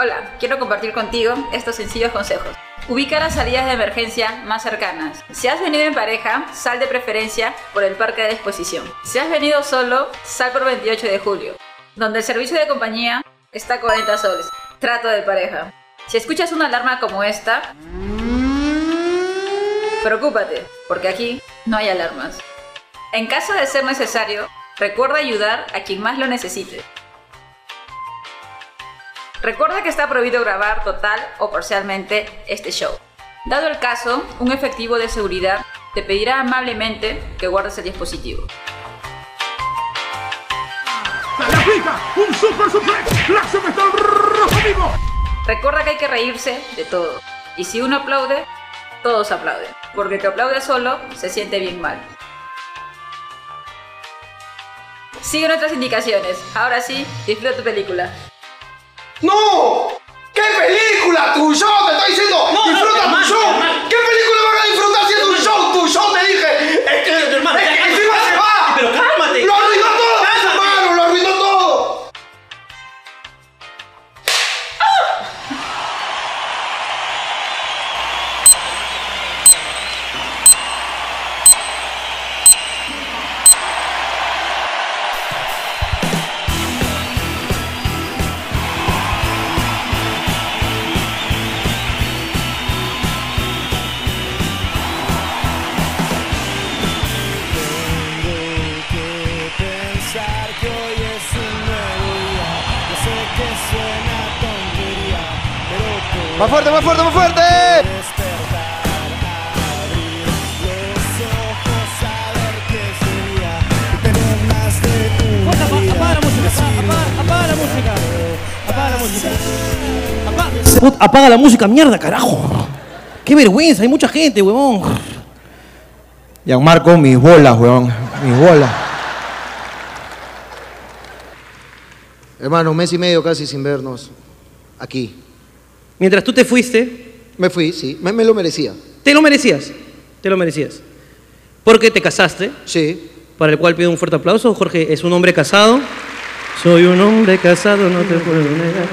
Hola, quiero compartir contigo estos sencillos consejos. Ubica las salidas de emergencia más cercanas. Si has venido en pareja, sal de preferencia por el parque de exposición. Si has venido solo, sal por 28 de julio, donde el servicio de compañía está a 40 soles. Trato de pareja. Si escuchas una alarma como esta, preocúpate, porque aquí no hay alarmas. En caso de ser necesario, recuerda ayudar a quien más lo necesite. Recuerda que está prohibido grabar total o parcialmente este show. Dado el caso, un efectivo de seguridad te pedirá amablemente que guardes el dispositivo. ¡La aplica! ¡Un super suplex! ¡La se está el rojo vivo! Recuerda que hay que reírse de todo. Y si uno aplaude, todos aplauden. Porque el que aplaude solo se siente bien mal. Sigue nuestras indicaciones. Ahora sí, disfruta tu película. ¡No! ¿Qué película? ¡Tu show! ¡Te estoy diciendo! ¡Disfruta tu show! ¿Qué película van a disfrutar si es un show? ¡Tu show! Te dije. Es que, ¡Más fuerte, más fuerte, más fuerte! despertar, abrir los ojos, saber que sería y tener más de una Apaga, la música, apaga, apaga la música. Apaga la música. Apaga. Apaga la música, mierda, carajo. Qué vergüenza, hay mucha gente, huevón. Gianmarco, mis bolas, weón. Mis bolas. Hermano, un mes y medio casi sin vernos. Aquí. Mientras tú te fuiste, Me fui, sí. Me, me lo merecía. te lo merecías. Te lo merecías. Porque te casaste, Sí. para el cual pido un fuerte aplauso. Jorge es un hombre casado. Soy un hombre casado, no te puedo negar.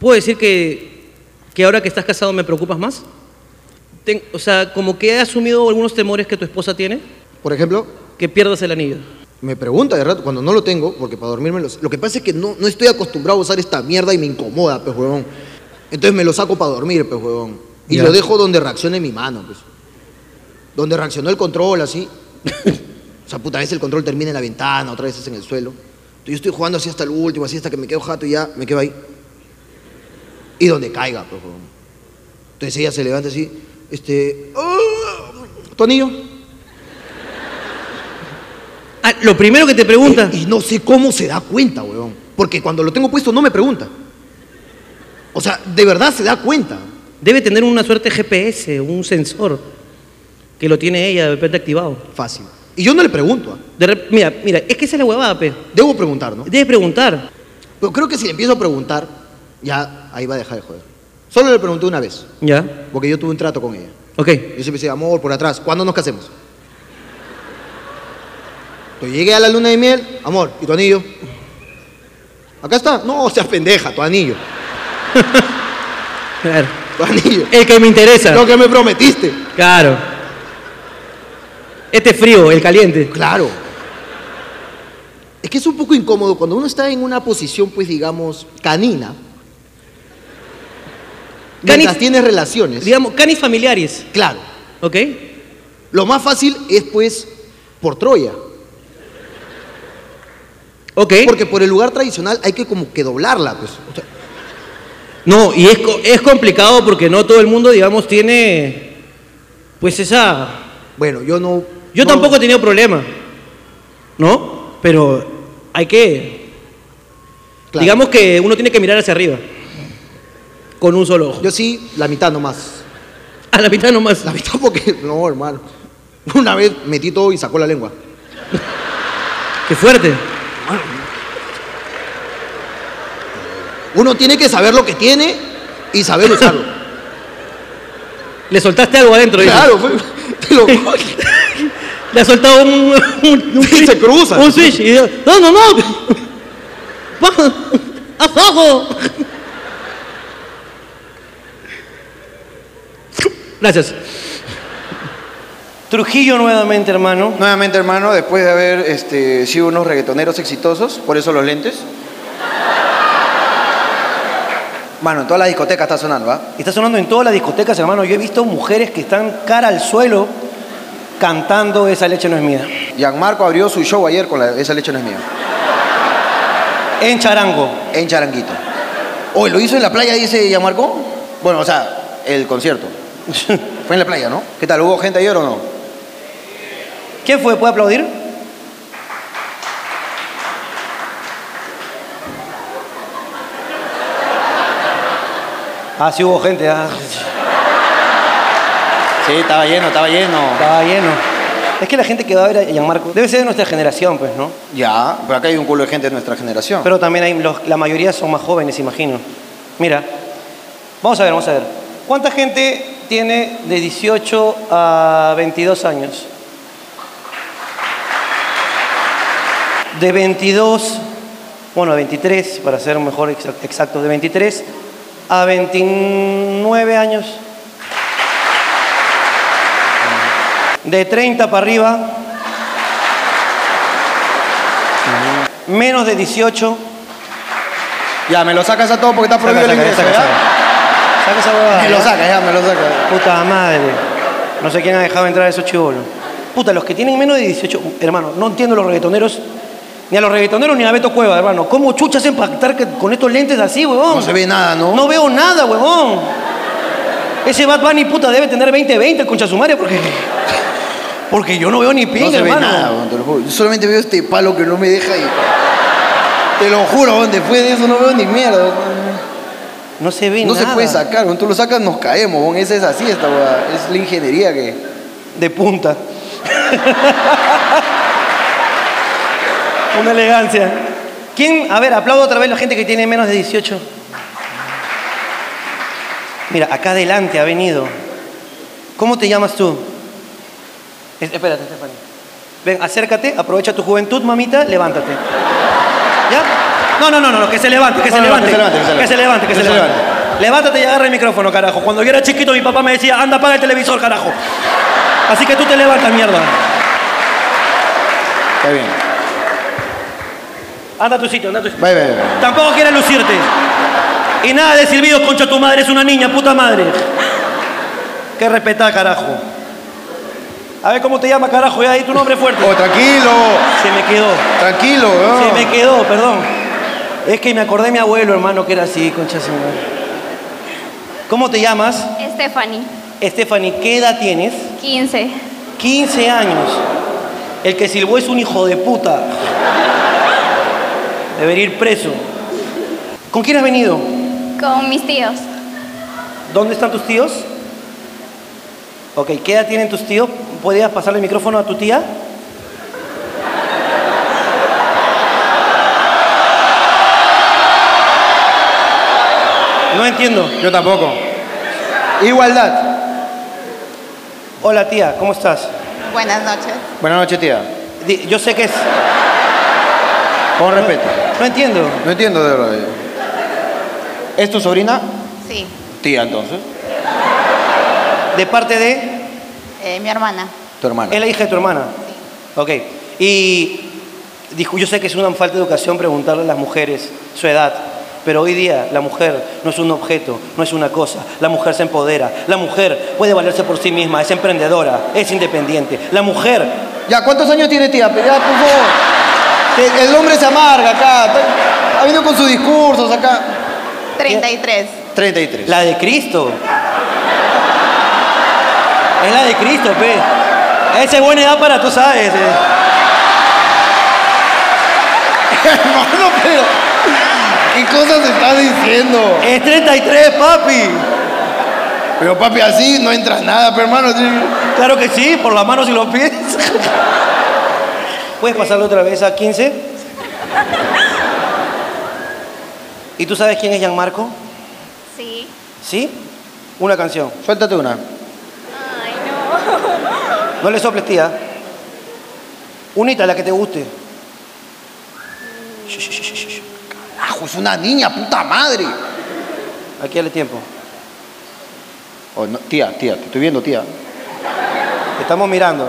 ¿Puedo decir que, que ahora que estás casado me preocupas más? Ten- o sea, como que he asumido algunos temores que tu esposa tiene, Por ejemplo, que pierdas el anillo. Me pregunta de rato cuando no lo tengo, porque para dormirme lo, lo que pasa es que no, no estoy acostumbrado a usar esta mierda y me incomoda, pues, huevón. Entonces me lo saco para dormir, pues, huevón. Y lo dejo donde reaccione mi mano, pues. Donde reaccionó el control, así. o sea, puta, veces el control termina en la ventana, otra vez es en el suelo. Entonces yo estoy jugando así hasta el último, así hasta que me quedo jato y ya me quedo ahí. Y donde caiga, pues, huevón. Entonces ella se levanta así, este... "Ah, ¿Tu anillo? Ah, lo primero que te pregunta. Y no sé cómo se da cuenta, weón. Porque cuando lo tengo puesto no me pregunta. O sea, de verdad se da cuenta. Debe tener una suerte GPS, un sensor, que lo tiene ella de repente activado. Fácil. Y yo no le pregunto. ¿ah? De rep- mira, mira, es que esa es la huevada, pe. Debo preguntar, ¿no? Debes preguntar. Pero creo que si le empiezo a preguntar, ya ahí va a dejar de joder. Solo le pregunté una vez, ¿Ya? porque yo tuve un trato con ella. Ok. Yo siempre decía, amor, por atrás, ¿cuándo nos casemos? Entonces llegué a la luna de miel, amor, ¿y tu anillo? Acá está. No, seas pendeja, tu anillo. Claro. Tu anillo. El que me interesa. Lo que me prometiste. Claro. Este frío, el caliente. Claro. Es que es un poco incómodo cuando uno está en una posición, pues digamos, canina. Mientras Canis- tienes relaciones. Digamos, canis familiares. Claro. ¿Ok? Lo más fácil es, pues, por Troya. Ok. Porque por el lugar tradicional hay que como que doblarla, pues. O sea, No, y es, es complicado porque no todo el mundo, digamos, tiene. Pues esa. bueno, yo no. Yo no- tampoco he tenido problema. ¿No? Pero hay que. Claro. Digamos que uno tiene que mirar hacia arriba. Con un solo ojo. Yo sí, la mitad nomás. A la mitad nomás. La mitad porque. No, hermano. Una vez metí todo y sacó la lengua. Qué fuerte. Uno tiene que saber lo que tiene y saber usarlo. Le soltaste algo adentro. claro, fue- te lo. Le ha soltado un, un, un Sí, se cruza. Un switch. Y yo, no, no, no. ¡Abajo! Gracias. Trujillo nuevamente, hermano. Nuevamente, hermano, después de haber este, sido unos reggaetoneros exitosos, por eso los lentes. Mano, en toda la discoteca está sonando, ¿ah? Está sonando en todas las discotecas, hermano. Yo he visto mujeres que están cara al suelo cantando Esa leche no es mía. Gianmarco abrió su show ayer con la, Esa leche no es mía. En charango. En Charanguito. Oye, ¿lo hizo en la playa, dice Gianmarco? Bueno, o sea, el concierto. Fue en la playa, ¿no? ¿Qué tal? ¿Hubo gente ayer o no? ¿Quién fue? ¿Puede aplaudir? Ah, sí hubo gente. ah. Sí, estaba lleno, estaba lleno. Estaba lleno. Es que la gente que va a ver a Gianmarco debe ser de nuestra generación, pues, ¿no? Ya, pero acá hay un culo de gente de nuestra generación. Pero también hay los- la mayoría son más jóvenes, imagino. Mira, vamos a ver, vamos a ver. ¿Cuánta gente tiene de 18 a 22 años? De 22, bueno, 23, para ser mejor exa- exacto, de 23 a 29 años. De 30 para arriba. Menos de 18. Ya, me lo sacas a todo porque está prohibido el ingreso, saca, ¿ya? saca. Saca esa huevada. Me lo ¿ya? sacas, ya, me lo sacas. Puta madre. No sé quién ha dejado entrar a esos chivolos. Puta, los que tienen menos de 18, hermano, no entiendo los reggaetoneros, ni a los reggaetoneros ni a Beto Cueva, hermano. ¿Cómo chuchas hacen pactar con estos lentes así, huevón? No se ve nada, ¿no? No veo nada, huevón. Ese Bad Bunny, puta, debe tener 20-20, concha su madre, porque... Porque yo no veo ni ping, No se ve nada, weón, te lo juro. Yo solamente veo este palo que no me deja y... Te lo juro, weón, después de eso no veo ni mierda. weón. No se ve No nada. se puede sacar, cuando tú lo sacas nos caemos, esa es así esta. Es la ingeniería que... De punta. Una elegancia. ¿Quién? A ver, aplaudo otra vez la gente que tiene menos de 18. Mira, acá adelante ha venido. ¿Cómo te llamas tú? Es- espérate, Stephanie. Ven, acércate, aprovecha tu juventud, mamita, levántate. ¿Ya? No, no, no, no, que se levante, que se levante. que se levante, Que se levante. Levántate y agarra el micrófono, carajo. Cuando yo era chiquito, mi papá me decía, anda, apaga el televisor, carajo. Así que tú te levantas, mierda. Está bien. Anda a tu sitio, anda a tu sitio. Bye, bye, bye. Tampoco quieres lucirte. Y nada de silbidos, concha tu madre, es una niña, puta madre. Que respetar, carajo. A ver cómo te llama, carajo, ya ahí tu nombre fuerte. Oh, tranquilo, Se me quedó. tranquilo, weón. Se me quedó, perdón. Es que me acordé de mi abuelo, hermano, que era así, concha su madre. ¿Cómo te llamas? Stephanie, Stephanie, ¿qué edad tienes? 15. 15 años. El que silbó es un hijo de puta. Debería ir preso. ¿Con quién has venido? Con mis tíos. ¿Dónde están tus tíos? Ok, ¿qué edad tienen tus tíos? ¿Podrías pasarle el micrófono a tu tía? No entiendo. Yo tampoco. Igualdad. Hola tía, ¿cómo estás? Buenas noches. Buenas noches, tía. Yo sé que es... Con respeto. No entiendo. No entiendo de verdad. ¿Es tu sobrina? Sí, Tía, entonces. De parte de... eh, mi hermana. Tu hermana. Es la hija de tu hermana. Ok. Y dijo, yo sé que es una falta de educación preguntarle a las mujeres su edad, pero hoy día la mujer no es un objeto, no es una cosa. La mujer se empodera. La mujer puede valerse por sí misma, es emprendedora, es independiente. La mujer, Ya, ¿cuántos años tiene tía? Ya, por favor. Que El hombre se amarga acá. Ha venido con sus discursos acá. 33. 33. la de Cristo. Es la de Cristo, pe. Esa es buena edad para, tú sabes. eh. Hermano, pero. ¿Qué cosas estás diciendo? Es 33, papi. Pero papi, así no entra nada, pero hermano. Claro que sí, por las manos y los pies. ¿Puedes pasarlo otra vez a 15? ¿Y tú sabes quién es Gianmarco? Sí. ¿Sí? Una canción. Suéltate una. Ay, no. No le soples, tía. Unita, la que te guste. Shh, shh, shh, shh, shh. carajo? Es una niña, puta madre. Aquí dale tiempo. Oh, no, tía, tía, te estoy viendo, tía. Te estamos mirando.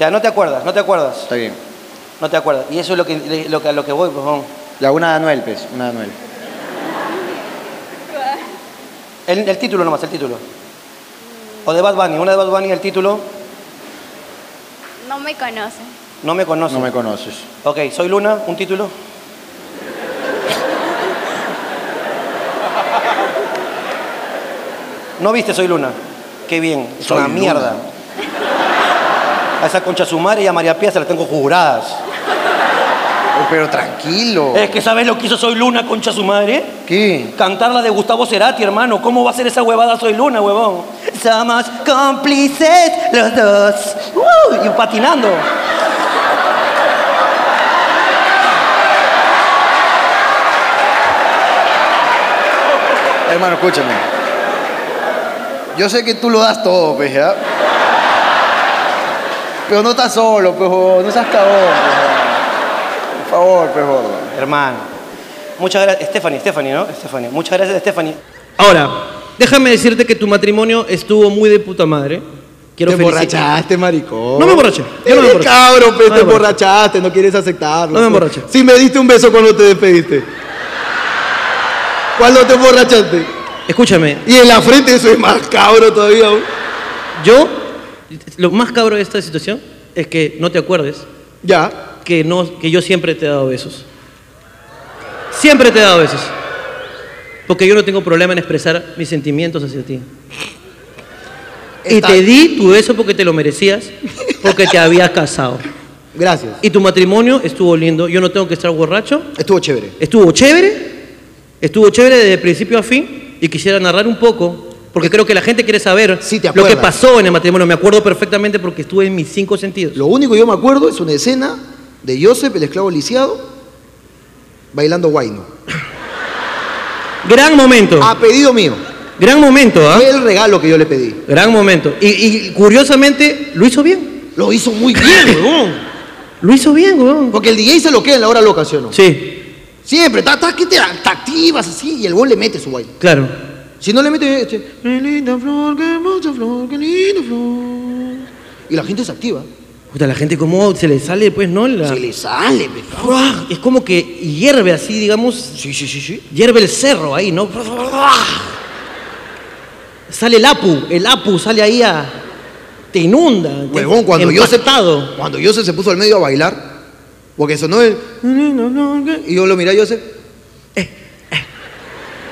Ya, no te acuerdas, no te acuerdas. Está bien. No te acuerdas. Y eso es lo que, lo que, a lo que voy, pues. vamos. La una de Anuel, pues, una de Anuel. El, el título nomás, el título. O de Bad Bunny, una de Bad Bunny, el título, No me conoce. no me conoce. No me conoces. Ok, soy Luna, un título. ¿No viste Soy Luna? Qué bien, es Soy una Luna. A esa concha su madre y a María Pía se las tengo juradas. Oh, pero tranquilo. Es que ¿sabes lo que hizo Soy Luna, concha su madre? ¿Qué? Cantar la de Gustavo Cerati, hermano. ¿Cómo va a ser esa huevada Soy Luna, huevón? Somos cómplices los dos. Uh, y patinando. Hermano, escúchame. Yo sé que tú lo das todo, pues, ¿ya? Pero no estás solo, pues, huevón, no seas huevón. Por favor, pues, gordo. Hermano. Muchas gracias. Stephanie, Stephanie, ¿no? Stephanie. Muchas gracias, Stephanie. Ahora, déjame decirte que tu matrimonio estuvo muy de puta madre. Quiero te emborrachaste, maricón. No me emborraché, yo no me Eres emborraché. cabro, pues, No te emborrachaste, no quieres aceptarlo. No me emborraché. Si me diste un beso cuando te despediste. ¿Cuándo te emborrachaste? Escúchame, Y en la frente eso es más cabro todavía. yo, lo más cabro de esta situación es que no te acuerdes Ya. que, no, que yo siempre te he dado besos. Siempre te he dado besos. Porque yo no tengo problema en expresar mis sentimientos hacia ti. Y te di tu beso porque te lo merecías, porque te habías casado. Gracias. Y tu matrimonio estuvo lindo. Yo no tengo que estar borracho. Estuvo chévere. Estuvo chévere. Estuvo chévere desde principio a fin. Y quisiera narrar un poco, porque creo que la gente quiere saber Sí, lo que pasó en el matrimonio. Me acuerdo perfectamente porque estuve en mis cinco sentidos. Lo único que yo me acuerdo es una escena de Joseph, el esclavo lisiado, bailando guayno. Gran momento. A pedido mío. Gran momento, ¿ah? Fue el regalo que yo le pedí. Gran momento. Y, y curiosamente, lo hizo bien. Lo hizo muy bien, weón. Lo hizo bien, weón. Porque el DJ se lo queda en la hora loca, ¿sí o no? Sí, Siempre, te activas así y el gol le mete su baile. claro. Si no le mete, este, qué linda flor, qué hermosa flor, qué linda flor. Y la gente se activa. Puta, la gente como se le sale, pues, ¿no? La- Se le sale, pe, cabrón. ¡Ruah! Es como que hierve así, digamos, Sí, sí, sí, sí. hierve el cerro ahí, ¿no? Sale el apu, el apu sale ahí a... Te inunda. Huevón, cuando Joseph, empastado. cuando Joseph se puso al medio a bailar, porque sonó el... Y yo lo miré a Joseph. eh,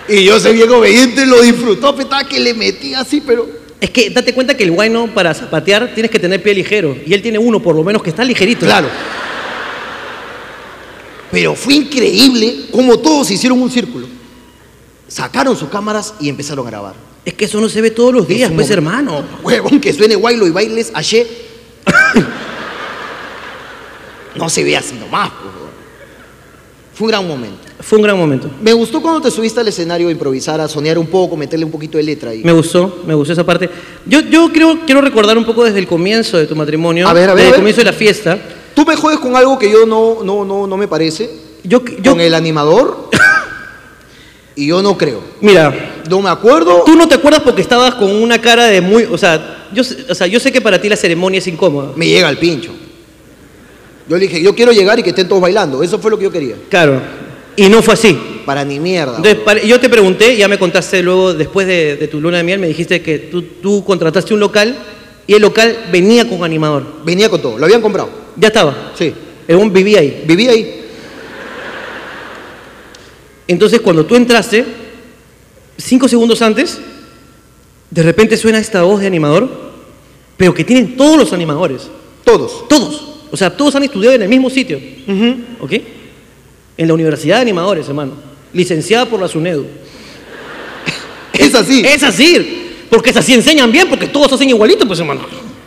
Y Joseph bien obediente lo disfrutó, estaba que le metía así, pero... Es que date cuenta que el guayno para zapatear tienes que tener pie ligero. Y él tiene uno, por lo menos, que está ligerito. Claro. Pero fue increíble cómo todos hicieron un círculo. Sacaron sus cámaras y empezaron a grabar. Es que eso no se ve todos los días, pues, hermano. Huevón, que suene guaylo y bailes ayer. no se ve así nomás, pues. Fue un gran momento. Fue un gran momento. Me gustó cuando te subiste al escenario a improvisar, a soñar un poco, meterle un poquito de letra ahí. Me gustó, me gustó esa parte. Yo, yo creo, quiero recordar un poco desde el comienzo de tu matrimonio. A ver, a ver, Desde a el comienzo de la fiesta. Tú me jodes con algo que yo no, no, no, no me parece. Yo, yo, con el animador. y yo no creo. Mira, No me acuerdo. tú no te acuerdas porque estabas con una cara de muy... O sea, yo, o sea, yo sé que para ti la ceremonia es incómoda. Me llega el pincho. Yo le dije, yo quiero llegar y que estén todos bailando. Eso fue lo que yo quería. Claro. Y no fue así. Para ni mierda. Entonces, yo te pregunté, ya me contaste luego, después de, de tu luna de miel, me dijiste que tú, tú contrataste un local y el local venía con animador. Venía con todo. Lo habían comprado. Ya estaba. Sí. El vivía ahí. Vivía ahí. Entonces, cuando tú entraste, cinco segundos antes, de repente suena esta voz de animador, pero que tienen todos los animadores. Todos. Todos. O sea, todos han estudiado en el mismo sitio. ¿Ok? En la Universidad de Animadores, hermano. Licenciada por la SUNEDU. Es así. Es así. Porque es así enseñan bien, porque todos hacen igualito, pues, hermano.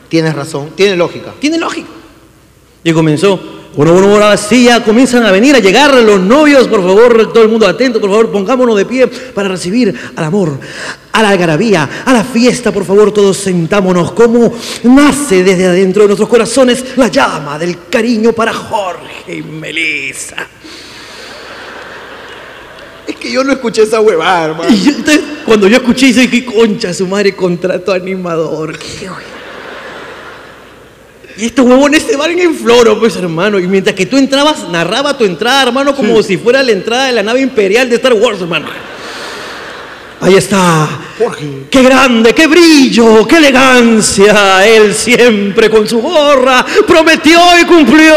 Tienes razón. Tiene lógica. Tiene lógica. Y comenzó. Bueno, bueno, ahora sí ya comienzan a venir a llegar los novios, por favor, todo el mundo atento, por favor, pongámonos de pie para recibir al amor, a la algarabía, a la fiesta, por favor, todos sentámonos como nace desde adentro de nuestros corazones la llama del cariño para Jorge y Melissa. Que yo no escuché esa huevada, hermano. Y yo- entonces, cuando yo escuché eso, dije, concha, su madre, contrato animador. Qué. Y estos huevones se van en floro, pues, hermano. Y mientras que tú entrabas, narraba tu entrada, hermano, como si fuera la entrada de la nave imperial de Star Wars, hermano. Ahí está. Jorge. ¡Qué grande, qué brillo, qué elegancia! Él siempre con su gorra prometió y cumplió.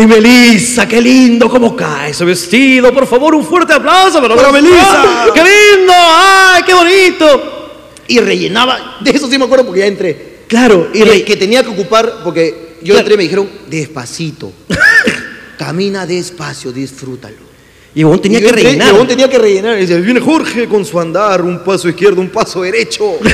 Y Melissa, qué lindo cómo cae su vestido. Por favor, un fuerte aplauso para, Para Melissa. ¡Qué lindo! ¡Ay, qué bonito! Y rellenaba, de eso sí me acuerdo porque ya entré. Claro, y re- que tenía que ocupar, porque yo Claro. entré y me dijeron, despacito. Camina despacio, disfrútalo. y huevón tenía que rellenar. y tenía que rellenar. Y decía, viene Jorge con su andar, un paso izquierdo, un paso derecho.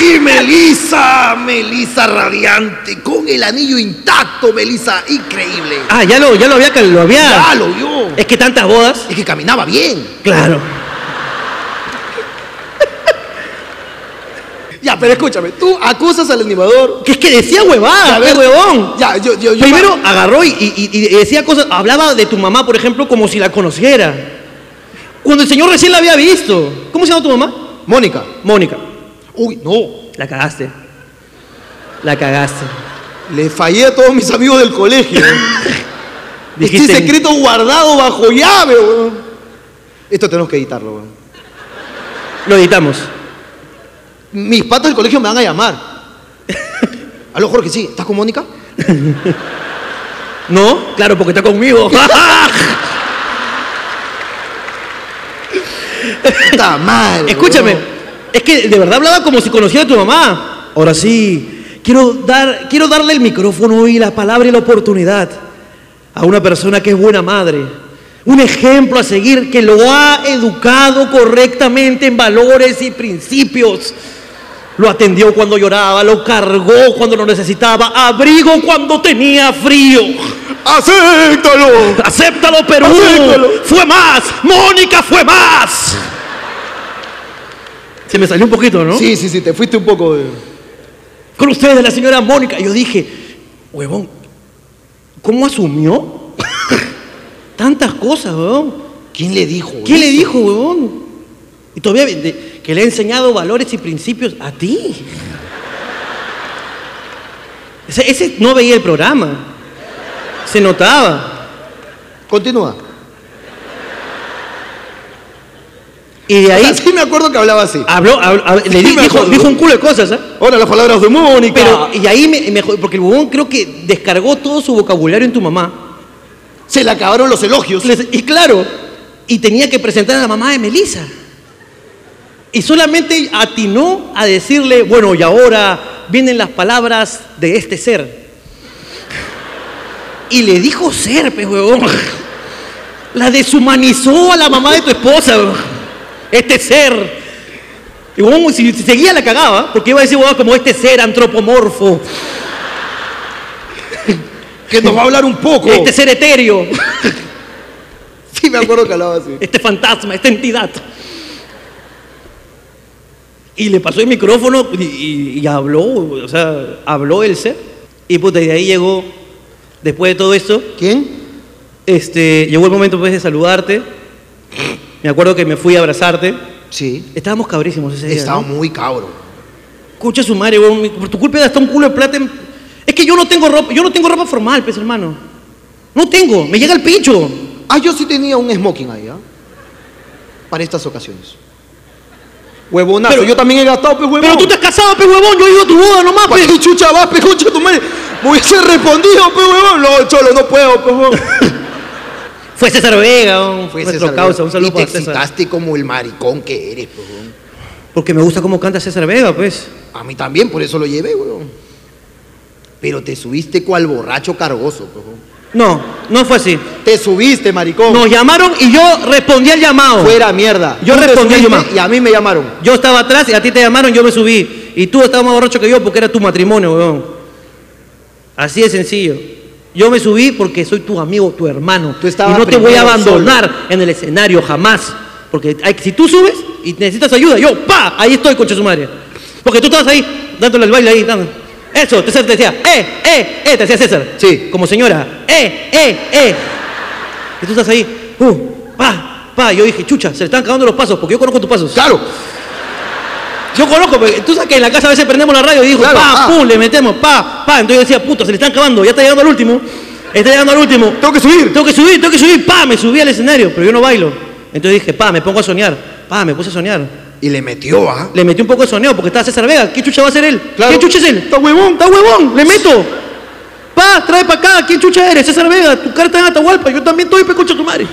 y Melissa, Melissa radiante, con el anillo intacto, Melissa, increíble. Ah, ya lo, ya lo había, lo había. Ya lo vio. Es que tantas bodas. Es que caminaba bien. Claro. Ya, pero escúchame, tú acusas al animador. Que es que decía huevada, A qué ver, huevón. Ya, yo, yo, yo Primero agarró y, y- y decía cosas, hablaba de tu mamá, por ejemplo, como si la conociera. Cuando el señor recién la había visto. ¿Cómo se llama tu mamá? Mónica. Mónica. Uy, no. La cagaste. La cagaste. Le fallé a todos mis amigos del colegio. este Dijiste- secreto guardado bajo llave, weón. Esto tenemos que editarlo, weón. Lo editamos. Mis patas del colegio me van a llamar. Aló, Jorge, sí. ¿Estás con Mónica? ¿No? Claro, porque está conmigo. Está mal. Escúchame. Es que de verdad hablaba como si conociera a tu mamá. Ahora sí, quiero, dar, quiero darle el micrófono y la palabra y la oportunidad a una persona que es buena madre. Un ejemplo a seguir que lo ha educado correctamente en valores y principios. Lo atendió cuando lloraba, lo cargó cuando lo necesitaba, abrigo cuando tenía frío. ¡Acéptalo! ¡Acéptalo, Perú! Acéptalo. ¡Fue más! ¡Mónica fue más! Se me salió un poquito, ¿no? Sí, sí, sí, te fuiste un poco de... Con ustedes, la señora Mónica. Yo dije, huevón, ¿cómo asumió tantas cosas, huevón? ¿Quién le dijo? ¿Quién le dijo, huevón? Y todavía de- que le ha enseñado valores y principios a ti. Ese, ese no veía el programa. Se notaba. Continúa. Y de ahí Sí me acuerdo que hablaba así. habló, habló- habló- le Sí dijo, dijo un culo de cosas, ¿ah? Ahora las palabras de Mónica. Pero, y ahí me, porque el huevón creo que descargó todo su vocabulario en tu mamá. Se le acabaron los elogios. Y claro, y tenía que presentar a la mamá de Melissa. Y solamente atinó a decirle, bueno, y ahora vienen las palabras de este ser. Y le dijo ser, pues, huevón. La deshumanizó a la mamá de tu esposa, huevón. Este ser. Y huevón, si, si seguía la cagaba, porque iba a decir, como este ser antropomorfo, Que nos va a hablar un poco. este ser etéreo, Sí me acuerdo que hablaba así. este fantasma, esta entidad. Y le pasó el micrófono y, y- y habló, o sea, habló el ser. Y puta, y de ahí llegó, después de todo esto, ¿Quién? este, llegó el momento pues de saludarte. Me acuerdo que me fui a abrazarte. Sí. Estábamos cabrísimos ese día. Estaba ¿no? muy cabro. Escucha su madre, weón, por tu culpa hasta un culo de plata. en- Es que yo no tengo ropa, yo no tengo ropa formal, pues hermano. No tengo, me llega el pincho. Ah, yo sí tenía un smoking ahí, ¿ah? Para estas ocasiones. Huevonazo, Pero- yo también he gastado, pues, huevón. Pero tú te has casado, pe huevón, yo he ido a tu boda nomás, ¿Para pe. qué chucha vas, pe, concha tu madre? Me hubiese respondido, pe, huevón. No, cholo, no puedo, pe, huevón. Fue César Vega, weón, Fue nuestro César causa, Vega. un saludo Y te para César. excitaste como el maricón que eres, huevón. Porque me gusta cómo canta César Vega, pues. A mí también, por eso lo llevé, huevón. Pero te subiste cual borracho cargoso, huevón. No, no fue así. Te subiste, maricón. Nos llamaron y yo respondí al llamado. Fuera mierda. Yo respondí al llamado. Y a mí me llamaron. Yo estaba atrás y a ti te llamaron, yo me subí. Y tú estabas más borracho que yo porque era tu matrimonio, weón. Así de sencillo. Yo me subí porque soy tu amigo, tu hermano. Tú y no te voy a abandonar en el escenario jamás. Porque hay- si tú subes y necesitas ayuda, yo, pa, ahí estoy, concha su madre. Porque tú estabas ahí, dándole el baile ahí, dando. Eso, César te decía, eh, eh, eh, te decía César. Sí. Como señora, eh, eh, eh. Y tú estás ahí, uh, pa, pa. Yo dije, chucha, se le están acabando los pasos, porque yo conozco tus pasos. Claro. Yo conozco, porque tú sabes que en la casa a veces prendemos la radio y dijo, Claro, pa, ah. pum, le metemos, pa, pa. Entonces yo decía, puta, se le están acabando, ya está llegando al último. Está llegando al último. Tengo que subir. Tengo que subir, tengo que subir, pa, me subí al escenario, pero yo no bailo. Entonces dije, pa, me pongo a soñar. Pa, me puse a soñar. Y le metió, ¿ah? Le metí un poco de soneo porque estaba César Vega. ¿Qué chucha va a ser él? Claro. ¿Qué chucha es él? Está huevón, está huevón, le meto. Pa, trae para acá, ¿quién chucha eres? César Vega, tu cara está en Atahualpa, yo también estoy, pecocha tu madre.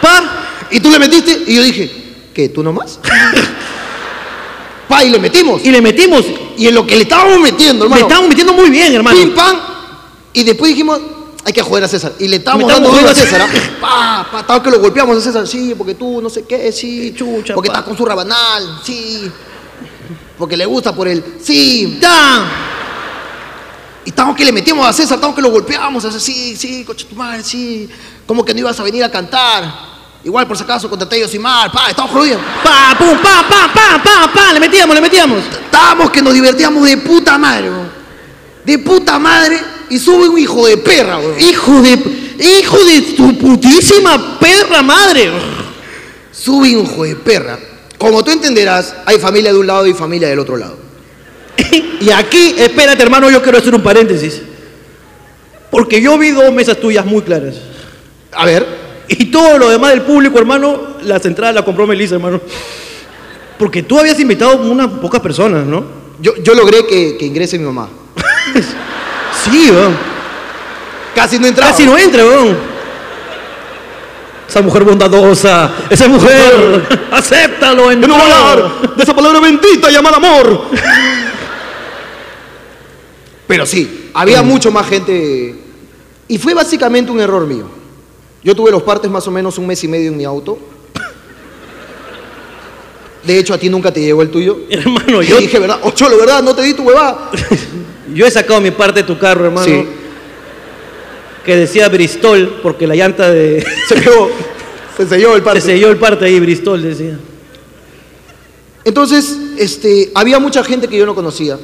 Pa, Y tú le metiste y yo dije, ¿qué? ¿Tú nomás? pa, y le metimos. y le metimos. Y en lo que le estábamos metiendo, Me hermano. estábamos metiendo muy bien, hermano. Pim, pam. Y después dijimos, hay que joder a César. Y le estábamos dando duro a jodiendo. César. ¿ah? Pa, pa, estaba que lo golpeamos a César. Sí, porque tú no sé qué, sí. Chucha, Porque estás con su rabanal, sí. Porque le gusta por él, sí. ¡Tan! Y estamos que le metíamos a César, estamos que lo golpeamos. Así, sí, sí, coche tu madre, sí. Como que no ibas a venir a cantar. Igual por si acaso contraté yo sin mal. Pa, estamos jodidos. Pa, pum, pa, pa, pa, pa, pa, le metíamos, le metíamos. Estábamos que nos divertíamos de puta madre, weón. De puta madre. Y sube un hijo de perra, weón. Hijo de, hijo de tu putísima perra madre. Sube un hijo de perra. Como tú entenderás, hay familia de un lado y familia del otro lado. Y aquí, espérate hermano, yo quiero hacer un paréntesis. Porque yo vi dos mesas tuyas muy claras. A ver, Y todo lo demás del público, hermano, las entradas las compró Melissa, hermano. Porque tú habías invitado unas pocas personas, ¿no? yo, yo logré que, que ingrese mi mamá. Sí, weón. Casi no entraba. Casi no entra, weón. Esa mujer bondadosa, esa mujer, acéptalo en Yo no voy a hablar de esa palabra bendita llamada amor. Pero sí, había mucho más gente. Y fue básicamente un error mío. Yo tuve los partes más o menos un mes y medio en mi auto. De hecho, a ti nunca te llegó el tuyo. Hermano, Yo yo, dije, ¿verdad? Ocholo, ¿verdad? No te di tu huevada. yo he sacado mi parte de tu carro, hermano. Sí. Que decía Bristol, porque la llanta de. Se pegó. Se selló el Se parte. selló el parte ahí, Bristol, decía. Entonces, este, había mucha gente que yo no conocía.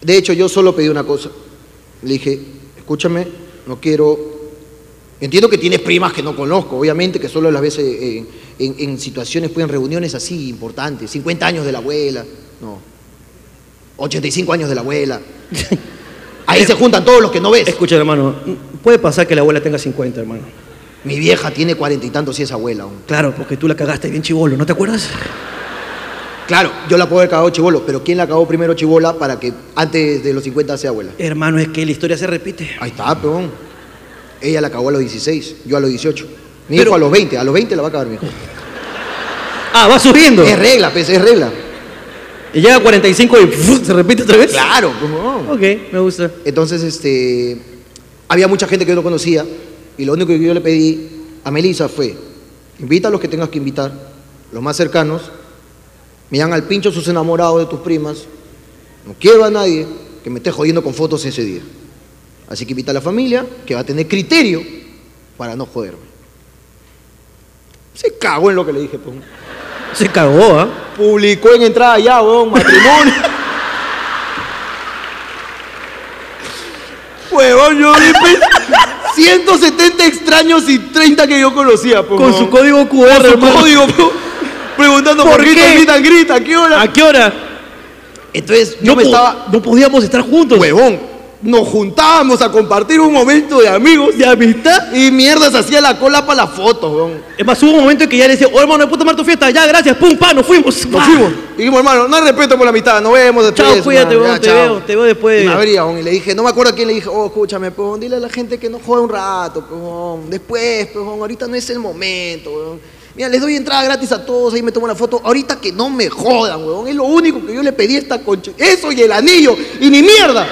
De hecho, yo solo pedí una cosa. Le dije, escúchame, no quiero... Entiendo que tienes primas que no conozco, obviamente, que solo las ves eh, en, en situaciones, pues en reuniones así importantes. 50 años de la abuela, no. 85 años de la abuela. Ahí se juntan todos los que no ves. Escucha, hermano, puede pasar que la abuela tenga 50, hermano. Mi vieja tiene cuarenta y tantos y es abuela aún. Claro, porque tú la cagaste bien chivolo, ¿no te acuerdas? Claro, yo la puedo haber cagado chivolo, pero ¿quién la cagó primero chivola para que antes de los 50 sea abuela? Hermano, es que la historia se repite. Ahí está, peón. Ella la cagó a los 16, yo a los 18. Mi Pero- hijo a los 20, a los 20 la va a cagar mi hijo. Ah, va subiendo. Es regla, pues, es regla. Y llega a 45 y ¡fu! se repite otra vez. Claro, pues, no. Ok, me gusta. Entonces, este, había mucha gente que yo no conocía y lo único que yo le pedí a Melissa fue, invita a los que tengas que invitar, los más cercanos, me dan al pincho sus enamorados de tus primas, no quiero a nadie que me esté jodiendo con fotos ese día. Así que invita a la familia, que va a tener criterio para no joderme. Se cagó en lo que le dije, pues. Se cagó, ¿ah? Publicó en entrada ya, weón, matrimonio. Huevón, yo vi pues, 170 extraños y 30 que yo conocía, pues, Con su código QR, Con su código, pues, preguntando por, ¿Por qué, te gritan, grita, ¿a qué hora? ¿A qué hora? Entonces yo no, me po- estaba, no podíamos estar juntos. huevón, nos juntábamos a compartir un momento de amigos ¿De amistad? y mierda se hacía la cola para la foto, huevón. Es más, hubo un momento en que ya le decía, oh hermano, ¿me puedo tomar tu fiesta? Ya, gracias, pum, pa, nos fuimos. Nos fuimos. Dijimos, hermano, no hay respeto por la amistad, nos vemos después. Chao, cuídate, weón, te chao. veo, te veo después. Y me abría, weón, y le dije, no me acuerdo a quién le dije, oh, escúchame, pues, dile a la gente que no jode un rato, pues, weón. después, pues, weón, ahorita no es el momento, weón. Mira, les doy entrada gratis a todos, ahí me tomo una foto. Ahorita que no me jodan, weón. Es lo único que yo le pedí a esta concha. Eso y el anillo, y ni mierda.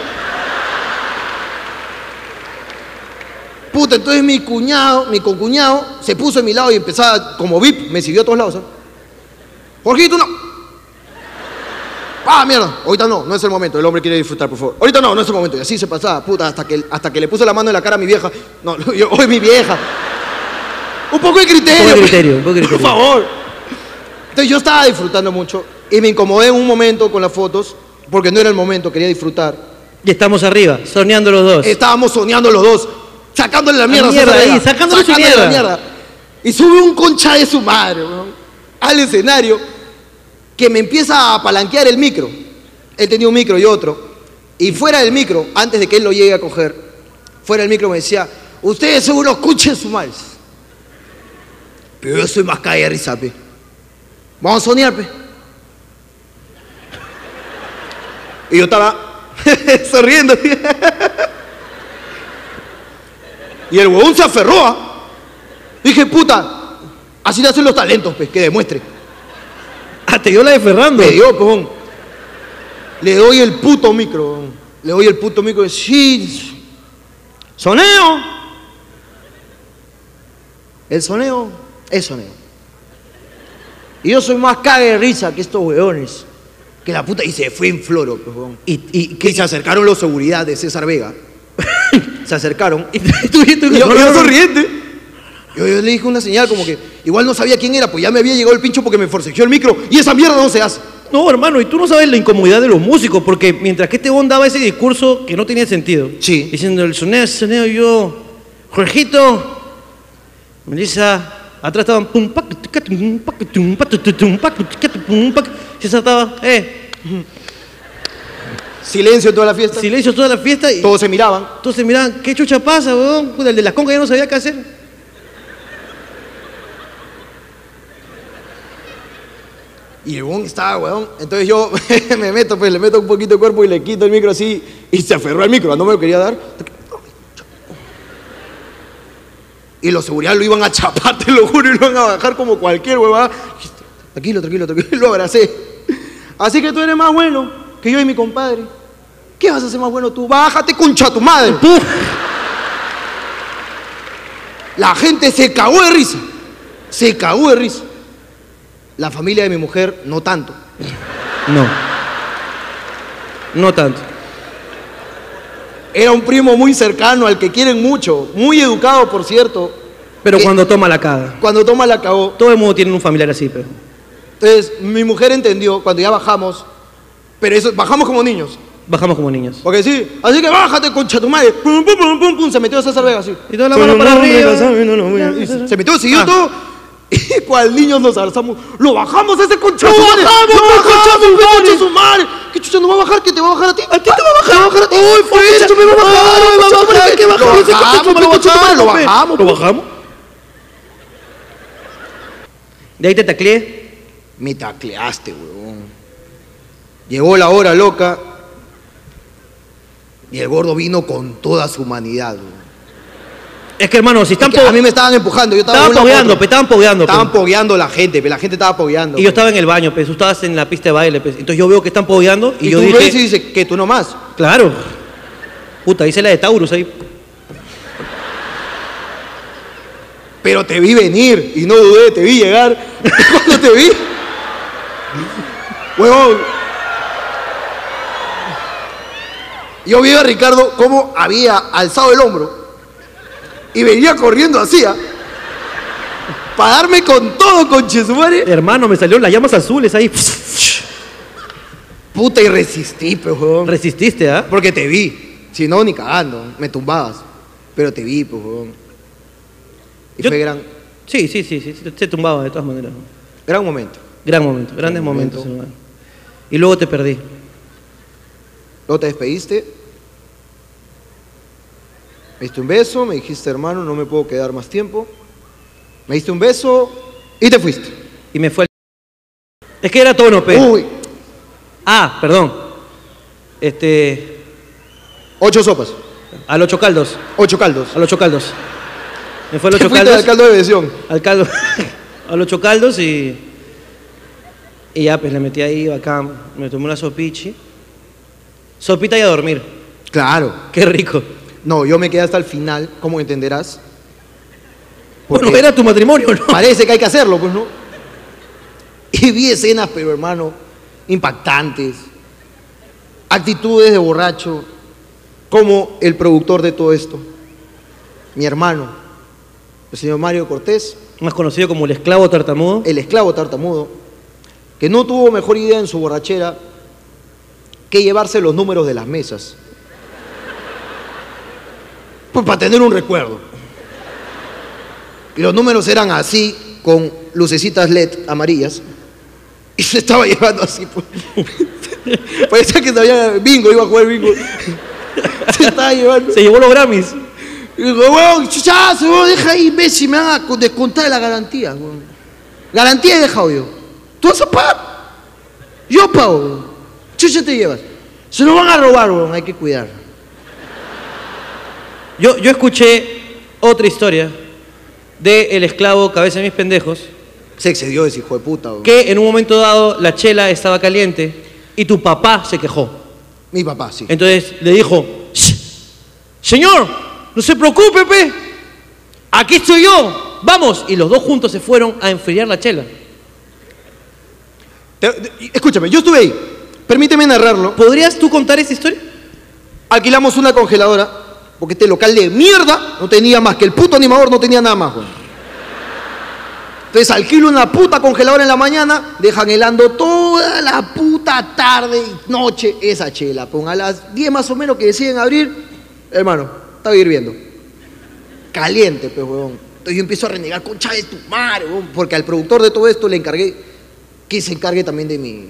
Puta, entonces mi cuñado, mi concuñado, se puso a mi lado y empezaba como VIP, me siguió a todos lados. ¿ah? Jorgito, no. Ah, mierda, ahorita no, no es el momento, el hombre quiere disfrutar, por favor. Ahorita no, no es el momento. Y así se pasaba, puta, hasta que, hasta que le puse la mano en la cara a mi vieja. No, yo, hoy mi vieja. Un poco de criterio. Un poco de pues. criterio, un poco de criterio. Por favor. Entonces yo estaba disfrutando mucho y me incomodé en un momento con las fotos, porque no era el momento, quería disfrutar. Y estamos arriba, soñando los dos. Estábamos soñando los dos. Sacándole la mierda. a mierda ahí, Vega. sacándole su la mierda. Y sube un concha de su madre, weón, al escenario que me empieza a palanquear el micro. Él tenía un micro y otro. Y fuera del micro, antes de que él lo llegue a coger, fuera del micro me decía, ustedes son unos cuches su madre. Pero yo soy más calle de risa, pe. Vamos a soñar, pe. Y yo estaba sonriendo. Y el huevón se aferró. ¿ah? Dije, puta, así le hacen los talentos, pe, que demuestre. Ah, te dio la de Ferrando. Me dio, pejón. Le doy el puto micro. Le doy el puto micro. Sí. Soneo. El soneo es soneo. Y yo soy más cague de risa que estos weones. Que la puta. Y se fue en floro, pejón. Y, y, Que se acercaron los seguridad de César Vega. Se acercaron. y tú, tú- Y yo, yo sonriente. Yo, yo le dije una señal como que igual no sabía quién era, pues ya me había llegado el pincho porque me forcejeó el micro y esa mierda no se hace. No, hermano, y tú no sabes la incomodidad de los músicos, porque mientras que este bon daba ese discurso que no tenía sentido, Sí. diciendo el soneo, el soneo, yo, Jorgito, Melissa, atrás estaban pum, pac, tum, pac, tum, pac, tu, tum, pac, tica, tu, pum, pac, y esa estaba, eh, Silencio en toda la fiesta. silencio toda la fiesta y Todos se miraban. todos se miraban, ¿qué chucha pasa, weón? Puta, El de las congas ya no sabía qué hacer. Y el weón estaba, weón. Entonces yo me meto, pues le meto un poquito de cuerpo y le quito el micro así. Y se aferró al micro, no me lo quería dar. Y los seguridad lo iban a chapar, te lo juro, y lo iban a bajar como cualquier huevada. Tranquilo, tranquilo, tranquilo. Y lo abracé. Así que tú eres más bueno que yo y mi compadre. ¿Qué vas a hacer más bueno tú? Bájate, concha tu madre. La gente se cagó de risa. Se cagó de risa. La familia de mi mujer, no tanto. No. No tanto. Era un primo muy cercano, al que quieren mucho, muy educado, por cierto. Pero cuando toma la caga. Cuando toma la cagó. Todo el mundo tiene un familiar así, pero. Entonces, mi mujer entendió cuando ya bajamos, pero eso, bajamos como niños. Bajamos como niños. Porque sí, así que bájate, concha tu madre. Pum, pum, pum, pum, pum, se metió César Vega así. Y toda la mano para arriba. Se metió, siguió Ah. todo. Y cual niños nos alzamos, lo bajamos ese concha madre. bajamos, lo lo bajamos, su madre. ¿Qué chucha no va a bajar? ¿Que te va a bajar a ti? ¿A ti te va a bajar? ¿Te va a bajar a ti? ¡Ay, fue eso! me va a bajar! ¡Ay, me va a bajar! ¿Qué? Lo bajamos, lo bajamos, lo bajamos. ¿Lo bajamos? De ahí te tacleé. Me tacleaste, huevón. Llegó la hora loca y el gordo vino con toda su humanidad. Es que, hermano, si están Es que po- a mí me estaban empujando, yo estaba Estaban pogueando, pe, estaban pogueando, pe. Estaban pogueando la gente, pe, la gente estaba pogueando. Y yo estaba en el baño, pues tú estabas en la pista de baile. Entonces yo veo que están pogueando y, y yo tú dije, ves y dices que tú nomás. claro. Puta, hice la de Taurus ahí. Pero te vi venir y no dudé, te vi llegar. Cuando te vi, huevón. Yo vi a Ricardo cómo había alzado el hombro y venía corriendo así, ¿ah? para darme con todo, con Chesumare. Hermano, me salieron las llamas azules ahí. Puta, y resistí, huevón. Resististe, ¿ah? Porque te vi. Si no, ni cagando. Me tumbabas. Pero te vi, pues, huevón. Y Yo- fue gran, Sí, sí, sí, sí, se tumbaba de todas maneras. gran momento. Gran momento, grandes Gran momentos, momento. hermano. Y luego te perdí. Luego te despediste. Me diste un beso, me dijiste, hermano, no me puedo quedar más tiempo. Me diste un beso y te fuiste. Y me fue al... Es que era tono, pe. Uy, Ah, perdón. Este. ocho sopas, Al ocho caldos. ocho caldos. Al ocho caldos. Me fue al ¿Qué ocho caldos. al caldo de bendición? Al caldo. al ocho caldos y. Y ya, pues le metí ahí bacán. Me tomé una sopichi. Sopita y a dormir. Claro. Qué rico. No, yo me quedé hasta el final, como entenderás. Bueno, era tu matrimonio, ¿no? Parece que hay que hacerlo, pues, ¿no? Y vi escenas, pero hermano, impactantes. Actitudes de borracho, como el productor de todo esto, mi hermano, el señor Mario Cortés, Más conocido como el esclavo tartamudo. el esclavo tartamudo, que no tuvo mejor idea en su borrachera que llevarse los números de las mesas. Pues para tener un recuerdo. Y los números eran así, con lucecitas LED amarillas. Y se estaba llevando así. Pues. Parecía que sabía bingo, iba a jugar bingo. Se estaba llevando. Se llevó los Grammys. Y digo, weón, chuchazo, deja ahí, imbécil, me van a co- descontar de la garantía, weón. Garantía he dejado yo. ¿Tú vas a pagar? Yo pago, weón. Chucha te llevas. Se lo van a robar, weón, hay que cuidar. Yo, yo escuché otra historia de el esclavo cabeza de mis pendejos, Se excedió ese hijo de puta, weón. que en un momento dado la chela estaba caliente y tu papá se quejó. Mi papá, sí. Entonces le dijo, "Shh, señor, no se preocupe, pe. Aquí estoy yo. Vamos. Y los dos juntos se fueron a enfriar la chela. Te- te- escúchame, yo estuve ahí. Permíteme narrarlo. ¿Podrías tú contar esa historia? Alquilamos una congeladora, porque este local de mierda no tenía más que el puto animador, no tenía nada más, weón. Entonces alquilo una puta congeladora en la mañana, dejan helando toda la puta tarde y noche esa chela. Con a las 10 más o menos que deciden abrir, hermano, estaba hirviendo. Caliente, pues, weón. Entonces yo empiezo a renegar, concha de tu madre, weón, porque al productor de todo esto le encargué que se encargue también de mi,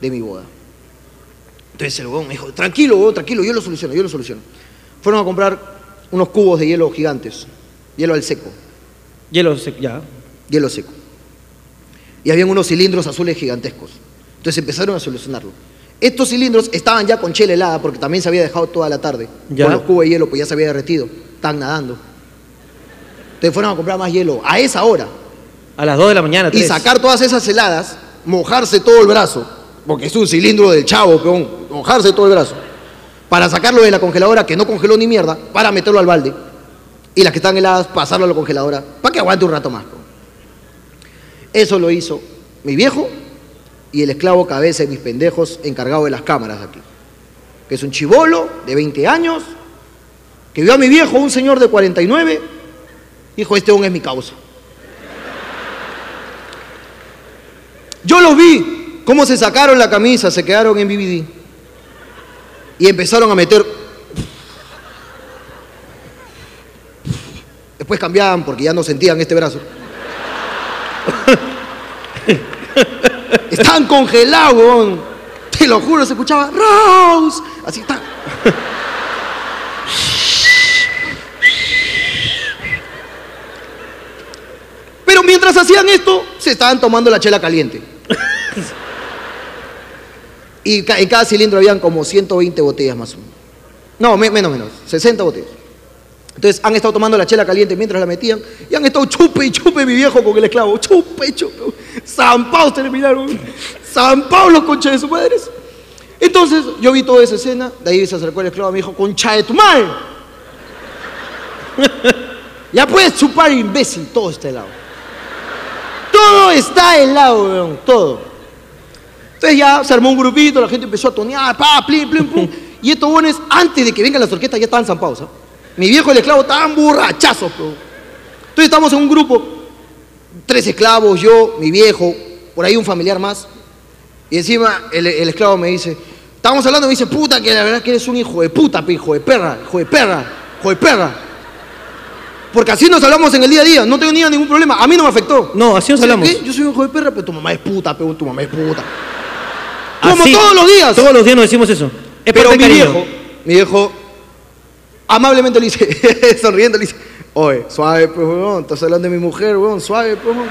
de mi boda. Entonces el huevón me dijo, tranquilo, huevón, tranquilo, yo lo soluciono, yo lo soluciono. Fueron a comprar unos cubos de hielo gigantes, hielo al seco, Hielo, se- ya. hielo seco. Y habían unos cilindros azules gigantescos. Entonces empezaron a solucionarlo. Estos cilindros estaban ya con chela helada porque también se había dejado toda la tarde. Ya. Con los cubos de hielo, pues ya se había derretido. Estaban nadando. Entonces fueron a comprar más hielo a esa hora. A las 2 de la mañana. Y sacar todas esas heladas, mojarse todo el brazo, porque es un cilindro del chavo, peón, mojarse todo el brazo, para sacarlo de la congeladora, que no congeló ni mierda, para meterlo al balde. Y las que están heladas, pasarlo a la congeladora, para que aguante un rato más. Eso lo hizo mi viejo y el esclavo cabeza de mis pendejos encargado de las cámaras aquí. Que es un chivolo de 20 años, que vio a mi viejo, un señor de 49, dijo, este aún es mi causa. Yo los vi, cómo se sacaron la camisa, se quedaron en BBD. Y empezaron a meter. Después cambiaban porque ya no sentían este brazo. Estaban congelados. Te lo juro, se escuchaba Rose. Así está. Pero mientras hacían esto, se estaban tomando la chela caliente. Y en cada cilindro habían como 120 botellas más o menos. No, me- menos, menos, 60 botellas. Entonces han estado tomando la chela caliente mientras la metían y han estado chupe y chupe mi viejo con el esclavo. Chupe y chupe. Zampados terminaron. Zampados los conchas de sus madres. Entonces yo vi toda esa escena, de ahí se acercó el esclavo y me dijo, concha de tu madre. ya puedes chupar, imbécil, todo está helado. Todo está helado, weón, todo. Entonces ya se armó un grupito, la gente empezó a tonear, pa, plim, plim, pum. Y estos buenos, antes de que vengan las orquestas, ya estaban zampados. ¿ah? Mi viejo el esclavo estaban borrachazos, pero. Entonces estamos en un grupo, tres esclavos, yo, mi viejo, por ahí un familiar más. Y encima el, el esclavo me dice, estábamos hablando, me dice, puta, que la verdad que eres un hijo de puta, hijo de perra, hijo de perra, hijo de perra. Porque así nos hablamos en el día a día, no tengo ni ningún problema, a mí no me afectó. No, así nos ¿Sabes hablamos. qué? Yo soy un hijo de perra, pero tu mamá es puta, pero tu mamá es puta. Como Así, todos los días. Todos los días nos decimos eso. Es Pero mi cariño. viejo, mi viejo, amablemente le dice, sonriendo, le dice, oye, suave, pues, weón, estás hablando de mi mujer, weón, suave, pues, weón.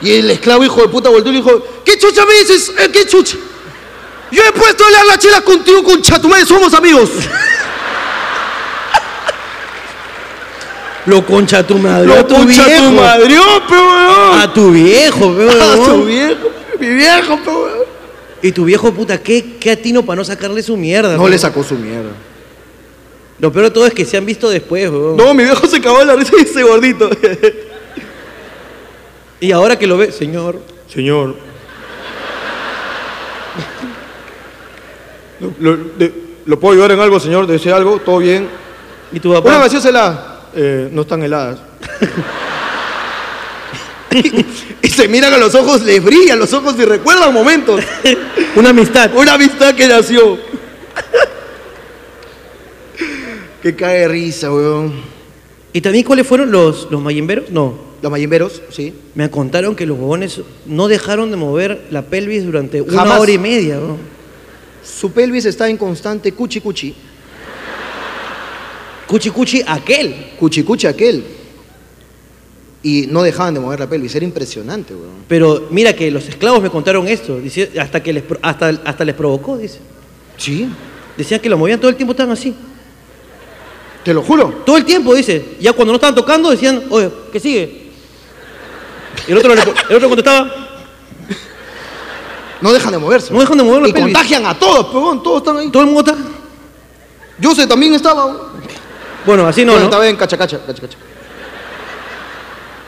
Y el esclavo hijo de puta volteó y le dijo, ¿qué chucha me dices? Eh, ¿Qué chucha? Yo he puesto a leer la chela contigo, con chatumare, somos amigos. Lo concha tu madre. Lo a tu concha viejo. tu madre, oh. A tu viejo, pe, A tu viejo, mi viejo, weón. Y tu viejo, puta, ¿qué, qué atino para no sacarle su mierda? No le sacó su mierda. Lo peor de todo es que se han visto después, huevón. No, mi viejo se cagó de la risa y ese gordito. Y ahora que lo ve, señor. Señor. ¿Lo, de- ¿lo puedo ayudar en algo, señor? ¿Desea algo? ¿Todo bien? ¿Y tu Una papá? gaseosa helada. Eh, no están heladas. y se miran a los ojos, les brillan los ojos y recuerdan momentos. Una amistad. Una amistad que nació. Que cae de risa, weón. ¿Y también cuáles fueron los, los mayimberos? No. Los mayimberos, sí. Me contaron que los huevones no dejaron de mover la pelvis durante una Jamás. hora y media, ¿no? Su pelvis está en constante cuchi cuchi. Cuchi cuchi aquel. Cuchi cuchi aquel. Y no dejaban de mover la pelvis. Era impresionante, weón. Pero mira que los esclavos me contaron esto, dice, hasta que les, hasta, hasta les provocó, dice. Sí. Decían que lo movían todo el tiempo, estaban así. Te lo juro. Todo el tiempo, dice. Ya cuando no estaban tocando, decían, oye, ¿qué sigue? Y el otro, el otro contestaba, No dejan de moverse. no dejan de mover la Y pelvis. contagian a todos, weón. Todos están ahí. Todo el mundo está. Yo sé, también estaba. weón. Bueno, así no, Bueno, ¿no? estaba en cacha, cacha, cacha, cacha.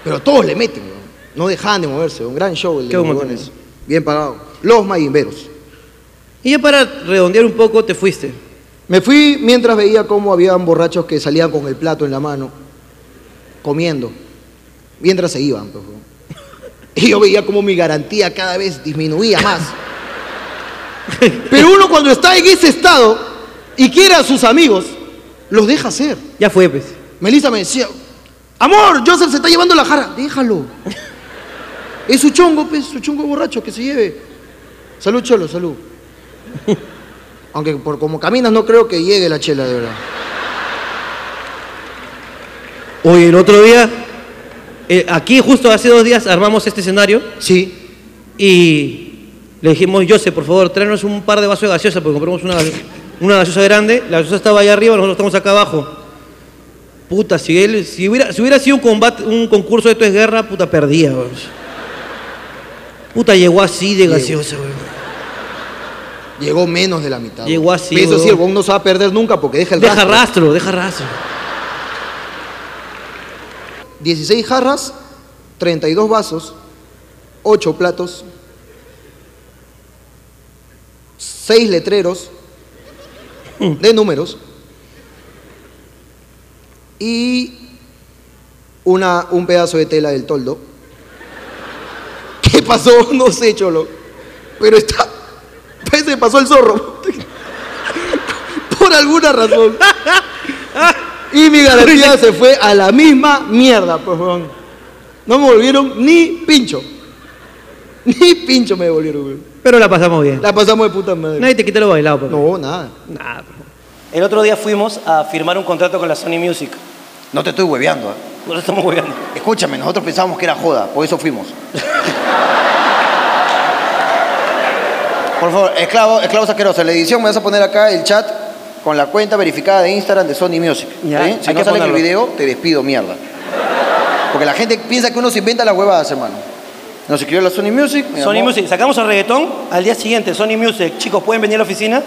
Pero todos le meten, weón. No dejaban de moverse. Un gran show el de los. Bien pagado. Los mayimberos. Y ya para redondear un poco, te fuiste. Me fui mientras veía cómo habían borrachos que salían con el plato en la mano, comiendo, mientras se iban. pues, y yo veía cómo mi garantía cada vez disminuía más. Pero uno cuando está en ese estado y quiere a sus amigos, los deja hacer. Ya fue, pues. Melissa me decía, amor, Joseph se está llevando la jarra, déjalo. Es su chongo, pues, su chongo borracho, que se lleve. Salud, cholo, salud. Aunque por como caminas no creo que llegue la chela, de verdad. Oye, el otro día, eh, aquí justo hace dos días armamos este escenario Sí. y le dijimos, José, por favor, tráenos un par de vasos de gaseosa, porque compramos una, una gaseosa grande, la gaseosa estaba allá arriba, nosotros estamos acá abajo. Puta, si, él, si, hubiera, si hubiera sido un combate, un concurso de esto es guerra, puta, perdía, weón. Puta, llegó así de gaseosa, weón. Llegó menos de la mitad. Llegó así, Pero Eso sí, el no se va a perder nunca porque deja el Deja rastro. rastro, deja rastro. 16 jarras, 32 vasos, 8 platos, 6 letreros de números y una, un pedazo de tela del toldo. ¿Qué pasó? No sé, cholo. Pero está. Se pasó el zorro. Por alguna razón. Y mi garantía se fue a la misma mierda, pues, weón. No me volvieron ni pincho. Ni pincho me devolvieron, weón. Pero la pasamos bien. La pasamos de puta madre. Nadie te quita lo bailado, papá. No, nada. Nada, El otro día fuimos a firmar un contrato con la Sony Music. No te estoy hueveando. ¿eh? Nos estamos jugando. Escúchame, nosotros pensábamos que era joda, por eso fuimos. Por favor, esclavo, esclavos asquerosos. En la edición me vas a poner acá el chat con la cuenta verificada de Instagram de Sony Music. Ya, ¿eh? Si no sale en el video, te despido, mierda. Porque la gente piensa que uno se inventa las huevadas, hermano. Nos escribió la Sony Music. Sony llamó. Music, sacamos el reggaetón, al día siguiente, Sony Music, chicos, ¿pueden venir a la oficina?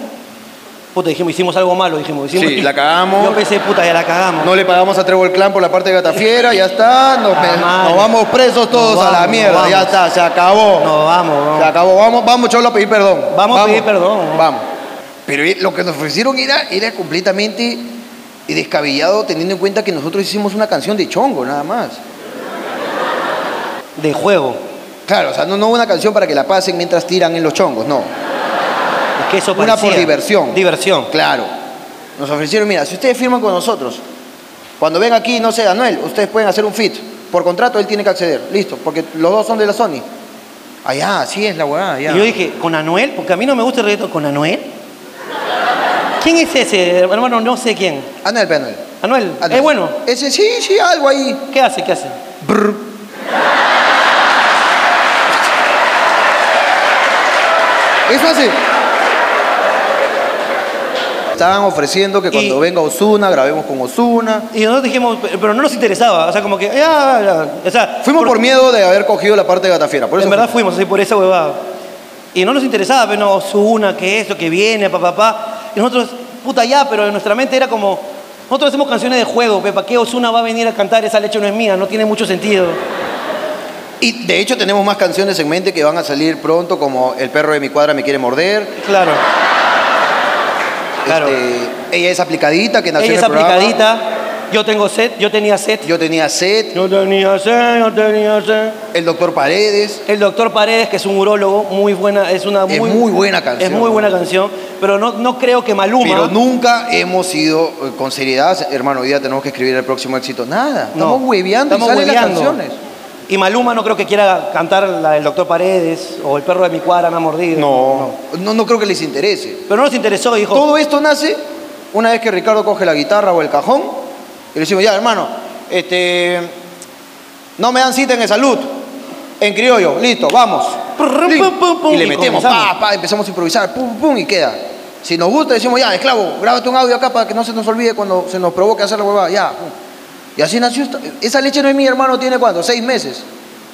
Puta, dijimos, hicimos algo malo, dijimos. Hicimos, Sí, la cagamos. Yo pensé, puta, ya la cagamos. No le pagamos a Trevor Clan por la parte de Gatafiera, ya está. Nos, Ah, nos vamos presos todos Nos a la mierda, nos ya está, se acabó. No, vamos, vamos. Se acabó, vamos, vamos, Cholo, a pedir perdón. Vamos a pedir perdón. Vamos. Pero eh, lo que nos ofrecieron era, era completamente descabellado teniendo en cuenta que nosotros hicimos una canción de chongo, nada más. De juego. Claro, o sea, no, no una canción para que la pasen mientras tiran en los chongos, no. Es que eso Una por diversión. Diversión. Claro. Nos ofrecieron, mira, si ustedes firman con nosotros, cuando ven aquí, no sé, Anuel, ustedes pueden hacer un fit. Por contrato él tiene que acceder. Listo, porque los dos son de la Sony. Allá, así es la weá, ya. Y yo dije, ¿con Anuel? Porque a mí no me gusta el reggaetón. ¿Con Anuel? ¿Quién es ese? Hermano, no sé quién. Anuel, pe, Anuel. Anuel, Anuel. es bueno. Ese sí, sí, algo ahí. ¿Qué hace? ¿Qué hace? Eso hace. Estaban ofreciendo que cuando Y- venga Osuna, grabemos con Osuna. Y nosotros dijimos, pero no nos interesaba. O sea, como que, ya, ya. O sea, Fuimos por miedo de haber cogido la parte de Gatafiera. Por eso en verdad fuimos así por esa huevada. Y no nos interesaba, pero no, Osuna, que esto, que viene, papá, papá. Y nosotros, puta ya, pero en nuestra mente era como, nosotros hacemos canciones de juego, ¿para qué Osuna va a venir a cantar esa leche no es mía? No tiene mucho sentido. Y de hecho tenemos más canciones en mente que van a salir pronto, como El perro de mi cuadra me quiere morder. Claro. Claro. Este, ella es aplicadita, que nació Ella en es el programa. aplicadita. Yo tengo sed, yo tenía sed. Yo tenía sed. Yo tenía sed, yo tenía sed. El doctor Paredes. El doctor Paredes, que es un urólogo, muy buena, es una Es muy, buena canción. Es muy buena canción, pero no, no creo que Maluma. Pero nunca hemos ido eh, con seriedad, hermano, hoy día tenemos que escribir el próximo éxito. Nada, No, estamos hueveando estamos y salen las canciones. Y Maluma no creo que quiera cantar la del doctor Paredes o el perro de mi cuadra me ha mordido. No, no, no creo que les interese. Pero no nos interesó, dijo. Todo esto nace una vez que Ricardo coge la guitarra o el cajón y le decimos, ya, hermano, este, no me dan cita en el salud, en criollo, listo, vamos. y le metemos, comenzamos. pa, pa, empezamos a improvisar, pum, pum, y queda. Si nos gusta, decimos, ya, esclavo, grábate un audio acá para que no se nos olvide cuando se nos provoque hacer la huevada, ya. pum. Y así nació esta- Esa leche no es mi hermano, tiene cuánto, seis meses,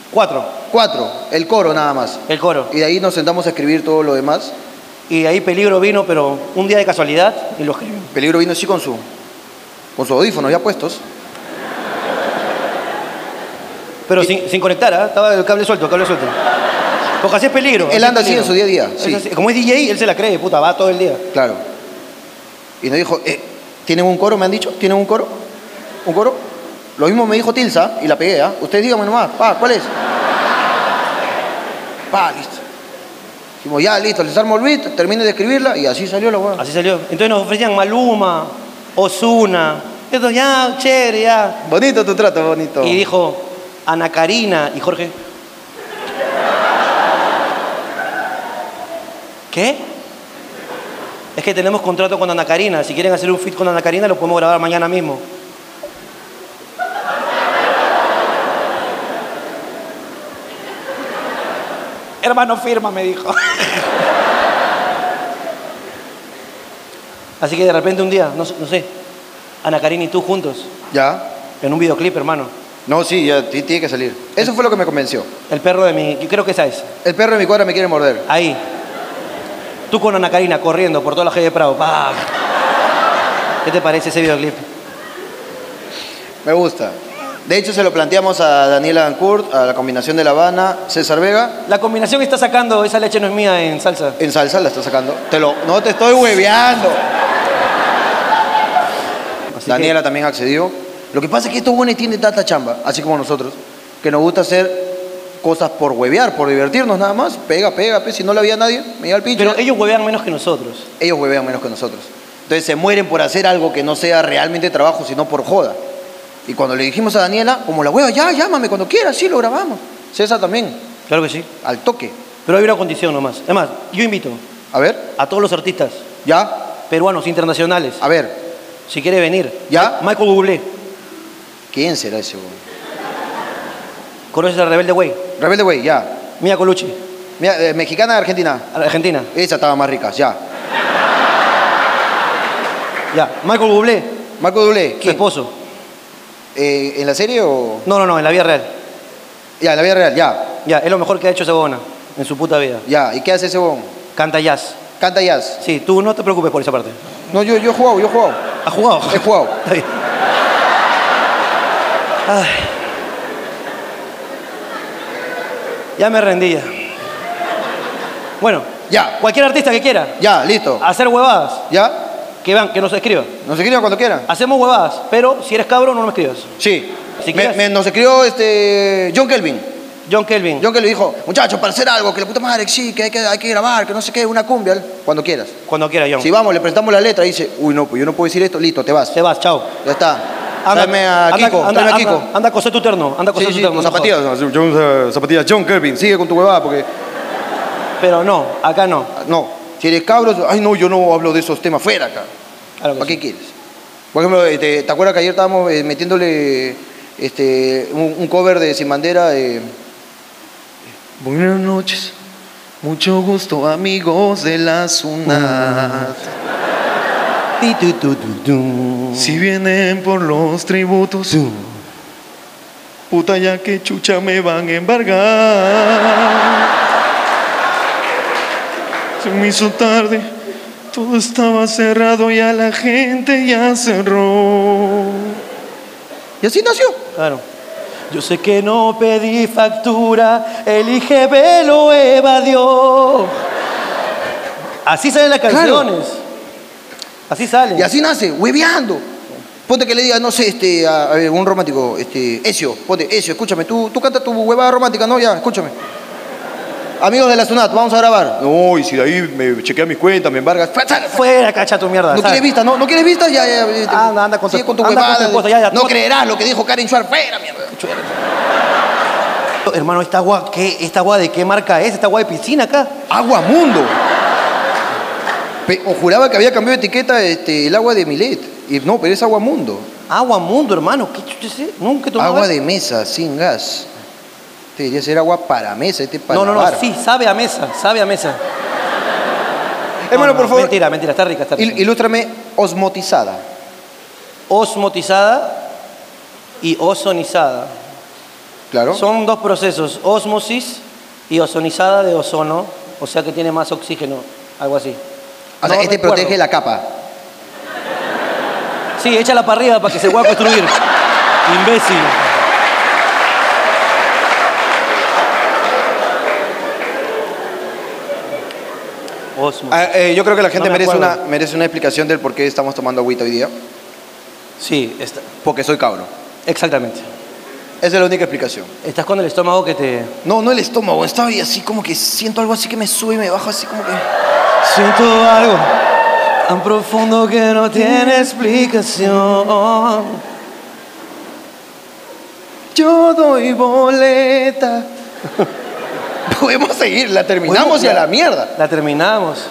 Cuatro, cuatro, el coro nada más. el coro. Y de ahí nos sentamos a escribir todo lo demás. Y de ahí peligro vino, pero un día de casualidad y lo escribió. Peligro vino así con su, con sus audífonos ya puestos. Pero sin, sin conectar, ¿ah? Estaba el cable suelto, el cable suelto. Porque así es peligro. Él anda así en su día a día, sí. Como es DJ, él se la cree, puta, va todo el día. Claro. Y nos dijo, eh, ¿tienen un coro? Me han dicho, ¿tienen un coro? ¿Un coro? Lo mismo me dijo Tilsa y la pegué, ¿ah? Usted dígame nomás, pa, ¿cuál es? Pa, listo. Dijimos, ya, listo, les armo el beat, termine de escribirla y así salió la hueá. Así salió. Entonces nos ofrecían Maluma, Osuna. Esto ya, chévere, ya. Bonito tu trato, bonito. Y dijo Ana Karina y Jorge. ¿Qué? Es que tenemos contrato con Ana Karina. Si quieren hacer un fit con Ana Karina, lo podemos grabar mañana mismo. Hermano, firma, me dijo. Así que de repente un día, no, sé- no sé, Ana Karina y tú juntos, ¿Ya? en un videoclip, hermano. No, sí, ya, ti- tiene que salir. Eso fue lo que me convenció. El perro de mi. Yo creo que esa es. El perro de mi cuadra me quiere morder. Ahí. Tú con Ana Karina corriendo por toda la calle de Prado. ¡Pah! ¿Qué te parece ese videoclip? Me gusta. De hecho, se lo planteamos a Daniela Dancourt, a la combinación de La Habana, César Vega. La combinación está sacando esa leche no es mía en salsa. En salsa la está sacando. Te lo, no te estoy hueveando. Así Daniela también accedió. Lo que pasa es que estos buenos tienen tanta chamba, así como nosotros, que nos gusta hacer cosas por huevear, por divertirnos nada más. Pega, pega, pe. si no la había nadie, me iba al pinche. Pero ellos huevean menos que nosotros. ellos huevean menos que nosotros. Entonces se mueren por hacer algo que no sea realmente trabajo, sino por joda. Y cuando le dijimos a Daniela, como la hueva, ya, llámame cuando quieras, sí, lo grabamos. César también, Claro que sí. al toque. Pero hay una condición nomás. Es más, yo invito A ver, a todos los artistas ya, peruanos internacionales, a ver, si quiere venir. ¿Ya? Michael Bublé. ¿quién será ese güey? ¿Conoces al Rebelde Way? Rebelde güey, ya. Mia Colucci, Mira, eh, mexicana de Argentina. Argentina. Esa estaba más rica, ya. Ya. Michael Bublé, Marco Dublé, su ¿quién? esposo. Eh, ¿En la serie o...? No, no, no, en la vida real. Ya, en la vida real, ya. Ya, es lo mejor que ha hecho huevona en su puta vida. Ya, ¿y qué hace ese bon? Canta jazz. Canta jazz. Sí, tú no te preocupes por esa parte. No, yo, yo he jugado, yo he jugado. ¿Has jugado? He jugado. Está bien. Ay. Ya me rendí ya. Bueno, Ya, cualquier artista que quiera ya, listo. hacer huevadas, ¿Ya? Que vean, que nos escriba. Nos escriban cuando quieran. Hacemos huevadas, pero si eres cabro no me escribas. Sí. Si Me- nos escribió este John Kelvin. John Kelvin, John Kelvin dijo, muchachos, para hacer algo, que la puta madre, sí, que hay que, hay que grabar, que no sé qué, una cumbia, cuando quieras. cuando quiera John. Si vamos, le prestamos la letra y dice, uy, no, pues yo no puedo decir esto, listo, te vas. Te vas, chao. Ya está. Tráeme a anda, Kiko, anda, tráeme a anda, Kiko. Anda a coser tu terno, anda a coser Sí, tu sí, terno. con no zapatillas. jodas. John, eh, zapatillas, John Kelvin, sigue con tu huevada, porque... Pero no, acá no. No, si eres cabros, ay no, yo no hablo de esos temas fuera acá. Claro ¿Para sí. qué quieres? Por ejemplo, este, ¿te acuerdas que ayer estábamos eh, metiéndole este, un, un cover de Sin Bandera? de Buenas noches, mucho gusto amigos de la SUNAT. Si vienen por los tributos, puta ya que chucha me van a embargar. Se me hizo tarde, todo estaba cerrado y a la gente ya cerró. Y así nació. Claro. Yo sé que no pedí factura, el IGB lo evadió. Así salen las Claro. canciones. Así salen. Y así nace, hueveando. Ponte que le diga, no sé, este, a, a un romántico, este, Ezio, ponte, Ezio, escúchame, tú, tú canta tu huevada romántica, ¿no? Ya, escúchame. Amigos de la SUNAT, vamos a grabar. No, y si de ahí me chequea mis cuentas, me embargas. Fuera, cacha tu mierda. ¿No ¿sabes? quieres vista? ¿No, ¿no quieres vista? Ya, ya. ya. Anda, anda con tu- con tu anda con huevada. tu esposa, ya, ya, no creerás lo que dijo Karen Schwarz. Fuera, mierda. Hermano, ¿esta agua, qué, ¿esta agua de qué marca es? ¿Esta agua de piscina acá? Agua Mundo. Pe- o juraba que había cambiado de etiqueta este, el agua de Milet. Y no, pero es Agua Mundo. Agua Mundo, hermano. ¿Qué chucha es eso? Nunca he tomado Agua de mesa, sin gas. Este debería ser agua para mesa, este para No, no, no, sí, sabe a mesa, sabe a mesa. Hermano, No, no, por favor. Mentira, mentira, está rica, está rica. il- ilústrame osmotizada. Osmotizada y ozonizada. Claro. Son dos procesos, osmosis y ozonizada de ozono, o sea que tiene más oxígeno, algo así. O sea, este recuerdo. protege la capa. Sí, échala para arriba para que se pueda construir. Imbécil. Ah, eh, yo creo que la gente No me merece, una, merece una explicación del por qué estamos tomando agüita hoy día. Sí, está- Porque soy cabro. exactamente. Esa es la única explicación. Estás con el estómago que te... No, no el estómago. Estaba ahí así como que siento algo así que me sube y me baja así como que... Siento algo tan profundo que no tiene explicación. Yo doy boleta. Podemos seguir, la terminamos y a la mierda. La terminamos.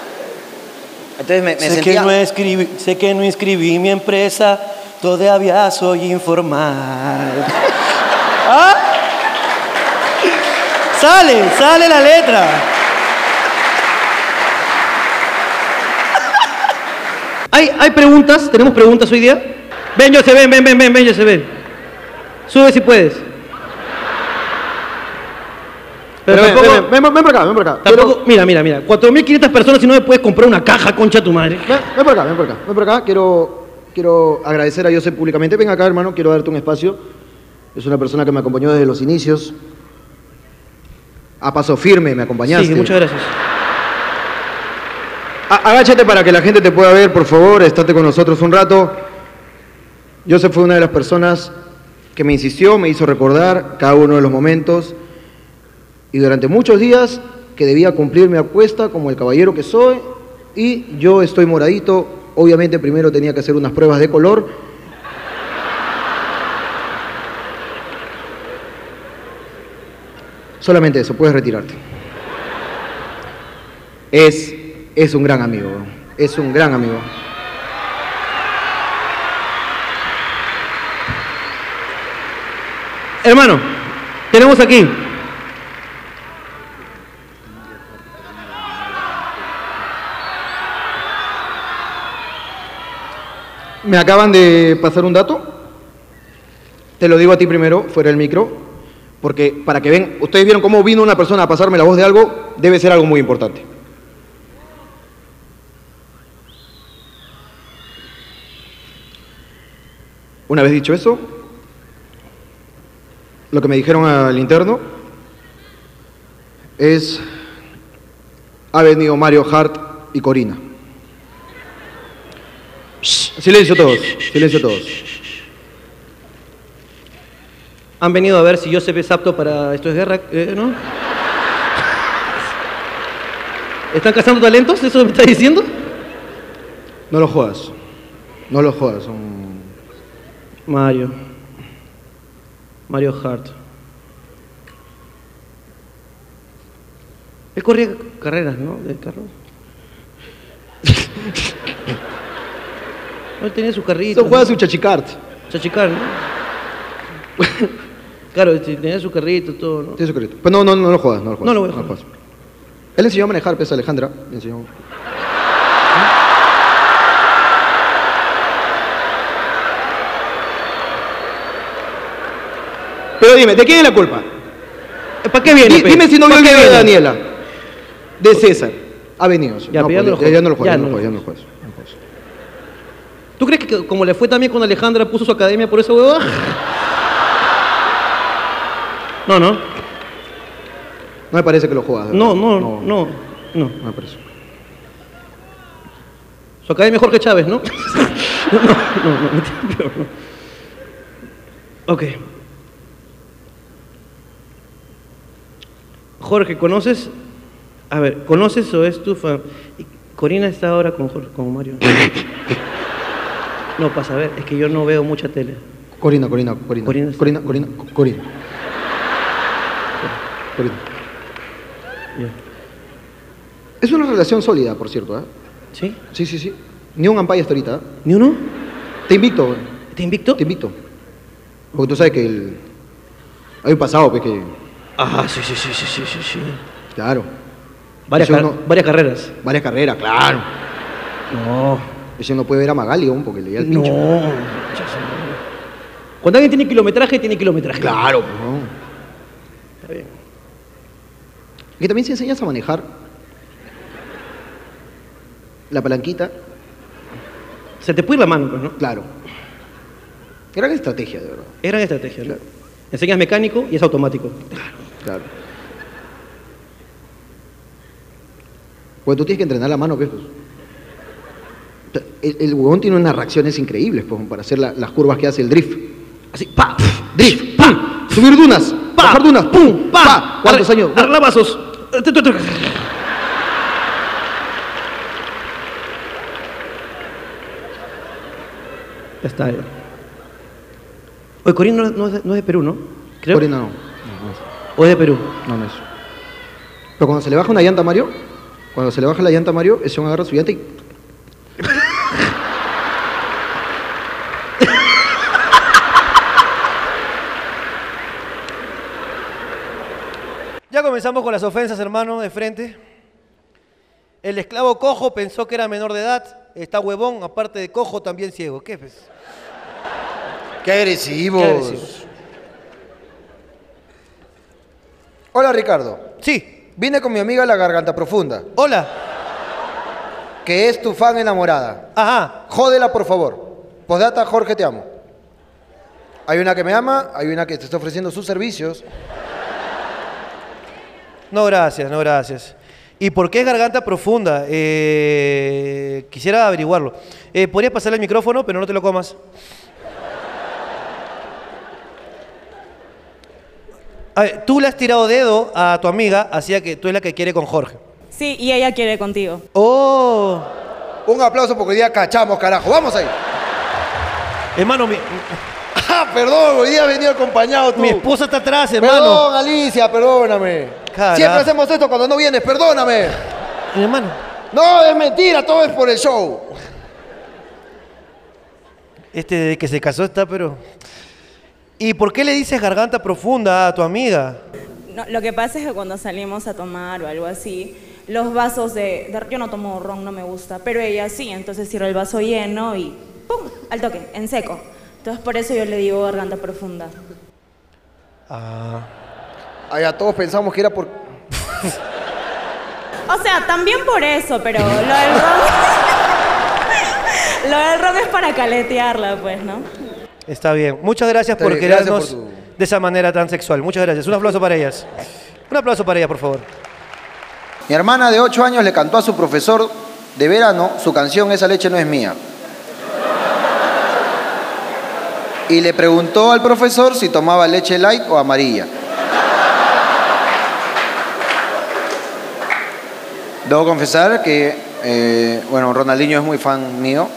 Entonces me, me sé, sentía... que no escribí, sé que no inscribí mi empresa, todavía soy informal. ¿Ah? Sale, sale la letra. ¿Hay, hay preguntas? ¿Tenemos preguntas hoy día? Ven, yo se ven, ven, ven, ven, ven, yo se ven. Sube si puedes. Pero Ven, tampoco, ven, ven, ven, ven por acá, ven por acá. tampoco- mira, mira, mira, 4.500 personas y no me puedes comprar una caja, concha tu madre. Ven, ven por acá, ven por acá. Ven por acá. Quiero, quiero agradecer a Joseph públicamente. Ven acá, hermano, quiero darte un espacio. Es una persona que me acompañó desde los inicios. A paso firme me acompañaste. Sí, muchas gracias. A- Agáchate para que la gente te pueda ver, por favor. Estate con nosotros un rato. Joseph fue una de las personas que me insistió, me hizo recordar cada uno de los momentos. Y durante muchos días que debía cumplir mi apuesta como el caballero que soy. Y yo estoy moradito. Obviamente primero tenía que hacer unas pruebas de color. Solamente eso, puedes retirarte. Es, es un gran amigo, es un gran amigo. Hermano, tenemos aquí. Me acaban de pasar un dato. Te lo digo a ti primero, fuera del micro, porque para que ven, ustedes vieron cómo vino una persona a pasarme la voz de algo, debe ser algo muy importante. Una vez dicho eso, lo que me dijeron al interno es, ha venido Mario Hart y Corina. Silencio todos, silencio todos. Han venido a ver si Joseph es apto para esto es guerra, eh, ¿no? ¿Están cazando talentos? ¿Eso me está diciendo? No lo jodas. No lo son- Mario. Mario Hart. Él corría carreras, ¿no? De carros. Él tenía su carrito. Eso juega su chachicart. Chachicar, ¿no? claro, sí, tenía su carrito, todo, ¿no? Tiene su carrito. Pero no, no, no lo jodas. No lo jodas. No lo voy a. Él le enseñó a manejar, pues, a Alejandra. Le enseñó. Pero dime, ¿de quién es la culpa? ¿Para qué viene? Di- pe? dime si no vio ¿Pa' el video de? Daniela. De César. Ha venido. Ya, no, ya pues, no lo ya, ya no lo jodas, Ya no lo lo jodas, ya no lo jodas. ya no lo jodas. ¿Tú crees que como le fue también con Alejandra puso su academia por esa hueva? No, no. No me parece que lo de No, no, no, no. No me parece. Su academia Jorge Chávez, ¿no? No, no, no, no, peor, no. Ok. Jorge, ¿conoces? A ver, ¿conoces o es tu fan? Corina está ahora con, Jorge, con Mario. No, pasa a ver, es que yo no veo mucha tele. Corina, Corina, Corina. Corina Corina, Corina, Corina. Corina. Es una relación sólida, por cierto, ¿eh? ¿Sí? Sí, sí, sí. Ni un ampay hasta ahorita. ¿eh? ¿Ni uno? Te invito. ¿Te invito? Te invito. Porque tú sabes que el... hay un pasado, pues que... Ah, sí, sí, sí, sí, sí, sí, sí. Claro. Car- varias carreras. Varias carreras, claro. No. Ese no puede ver a Magali aún porque le da el No. pincho. Cuando alguien tiene kilometraje, tiene kilometraje. Claro, pues, no. Está bien. Que también si enseñas a manejar la palanquita, Se te puede ir la mano, pues, ¿no? claro. Gran estrategia, de verdad. Es gran estrategia, ¿no? Enseñas mecánico y es automático. Claro. Pues tú tienes que entrenar la mano, pues. El, el huevón tiene unas reacciones increíbles pues, para hacer la- las curvas que hace el drift. Así, pa, drift, pum, subir dunas, bajar dunas, pum, pa. ¿Cuántos Arre- años? Arlabazos. Ya está. ya. Oye, Corín no, no es de, no es de Perú, ¿no? Creo. Corina no. No, no es. ¿O es de Perú? No, no es. Pero cuando se le baja una llanta a Mario, cuando se le baja la llanta a Mario, ese hombre agarra su llanta y. comenzamos con las ofensas, hermano, de frente. El esclavo cojo pensó que era menor de edad. Está huevón, aparte de cojo, también ciego. ¿Qué pues? ¡Qué agresivos! Qué agresivos. Hola, Ricardo. Sí. Vine con mi amiga la Garganta Profunda, Hola. que es tu fan enamorada. Ajá. Jódela, por favor. Postdata, Jorge, te amo. Hay una que me ama, hay una que te está ofreciendo sus servicios. No, gracias, no, gracias. ¿Y por qué es garganta profunda? Eh, quisiera averiguarlo. Eh, ¿Podrías pasarle el micrófono, pero no te lo comas? A ver, tú le has tirado dedo a tu amiga, hacía que tú es la que quiere con Jorge. Sí, y ella quiere contigo. ¡Oh! Un aplauso porque hoy día cachamos, carajo. Vamos ahí. Hermano, mi, Ah, perdón, hoy día venía acompañado tú. mi esposa está atrás, hermano. Perdón, Alicia, perdóname. Siempre hacemos esto cuando no vienes, perdóname. Hermano. No, es mentira, todo es por el show. Este de que se casó está, pero... ¿Y por qué le dices garganta profunda a tu amiga? No, lo que pasa es que cuando salimos a tomar o algo así, los vasos de, de- Yo no tomo ron, no me gusta, pero ella sí, entonces cierra el vaso lleno y ¡pum! Al toque, en seco. Entonces por eso yo le digo garganta profunda. Ah. Allá todos pensamos que era por. O sea, también por eso, pero lo del ron... lo del ron es para caletearla, pues, ¿no? Está bien. Muchas gracias Está por bien, gracias querernos por tu- de esa manera tan sexual. Muchas gracias. Un aplauso para ellas. Un aplauso para ellas, por favor. Mi hermana de 8 años le cantó a su profesor de verano su canción Esa leche no es mía. Y le preguntó al profesor si tomaba leche light o amarilla. Debo confesar que, eh, bueno, Ronaldinho es muy fan mío.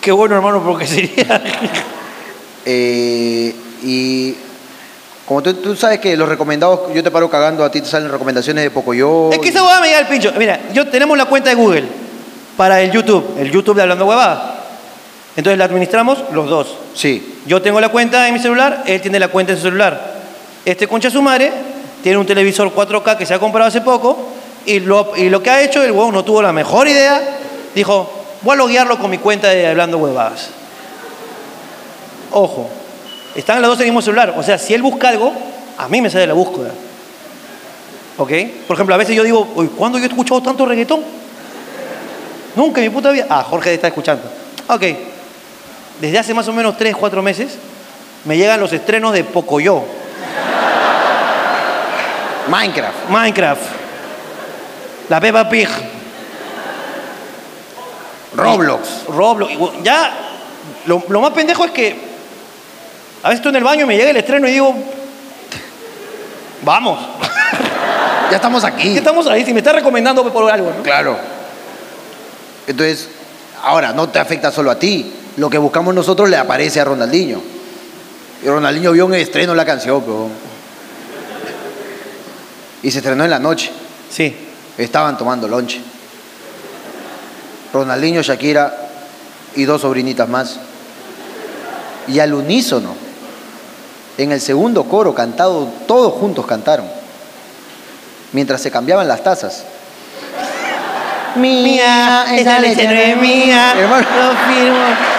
Qué bueno, hermano, porque sería... Eh, y como tú, tú sabes que los recomendados, yo te paro cagando, a ti te salen recomendaciones de Pocoyo. Es que esa huevada me llega al pincho. Mira, yo tenemos la cuenta de Google para el YouTube, el YouTube de Hablando Huevada. Entonces la administramos los dos. Sí. Yo tengo la cuenta en mi celular, él tiene la cuenta en su celular. Este concha su madre tiene un televisor 4K que se ha comprado hace poco y lo, y lo que ha hecho, el huevón no tuvo la mejor idea, dijo, voy a loguearlo con mi cuenta de Hablando Huevadas. Ojo, están las dos en el mismo celular. O sea, si él busca algo, a mí me sale la búsqueda. ¿Ok? Por ejemplo, a veces yo digo, "Uy, ¿cuándo yo he escuchado tanto reggaetón? Nunca en mi puta vida. Ah, Jorge está escuchando. Ok. Desde hace más o menos 3, 4 meses me llegan los estrenos de Pocoyo. Minecraft. Minecraft. La Peppa Pig. Roblox. Roblox. Ya, lo, lo más pendejo es que a veces estoy en el baño y me llega el estreno y digo, vamos. Ya estamos aquí. ¿Qué estamos ahí? Si me está recomendando por algo, ¿no? Claro. Entonces, ahora, no te afecta solo a ti. Lo que buscamos nosotros le aparece a Ronaldinho. Y Ronaldinho vio el estreno la canción, pero... Y se estrenó en la noche. Sí. Estaban tomando lonche. Ronaldinho, Shakira y dos sobrinitas más. Y al unísono, en el segundo coro cantado, todos juntos cantaron. Mientras se cambiaban las tazas. Mía, esa leche no es mía. Hermano. Lo firmo.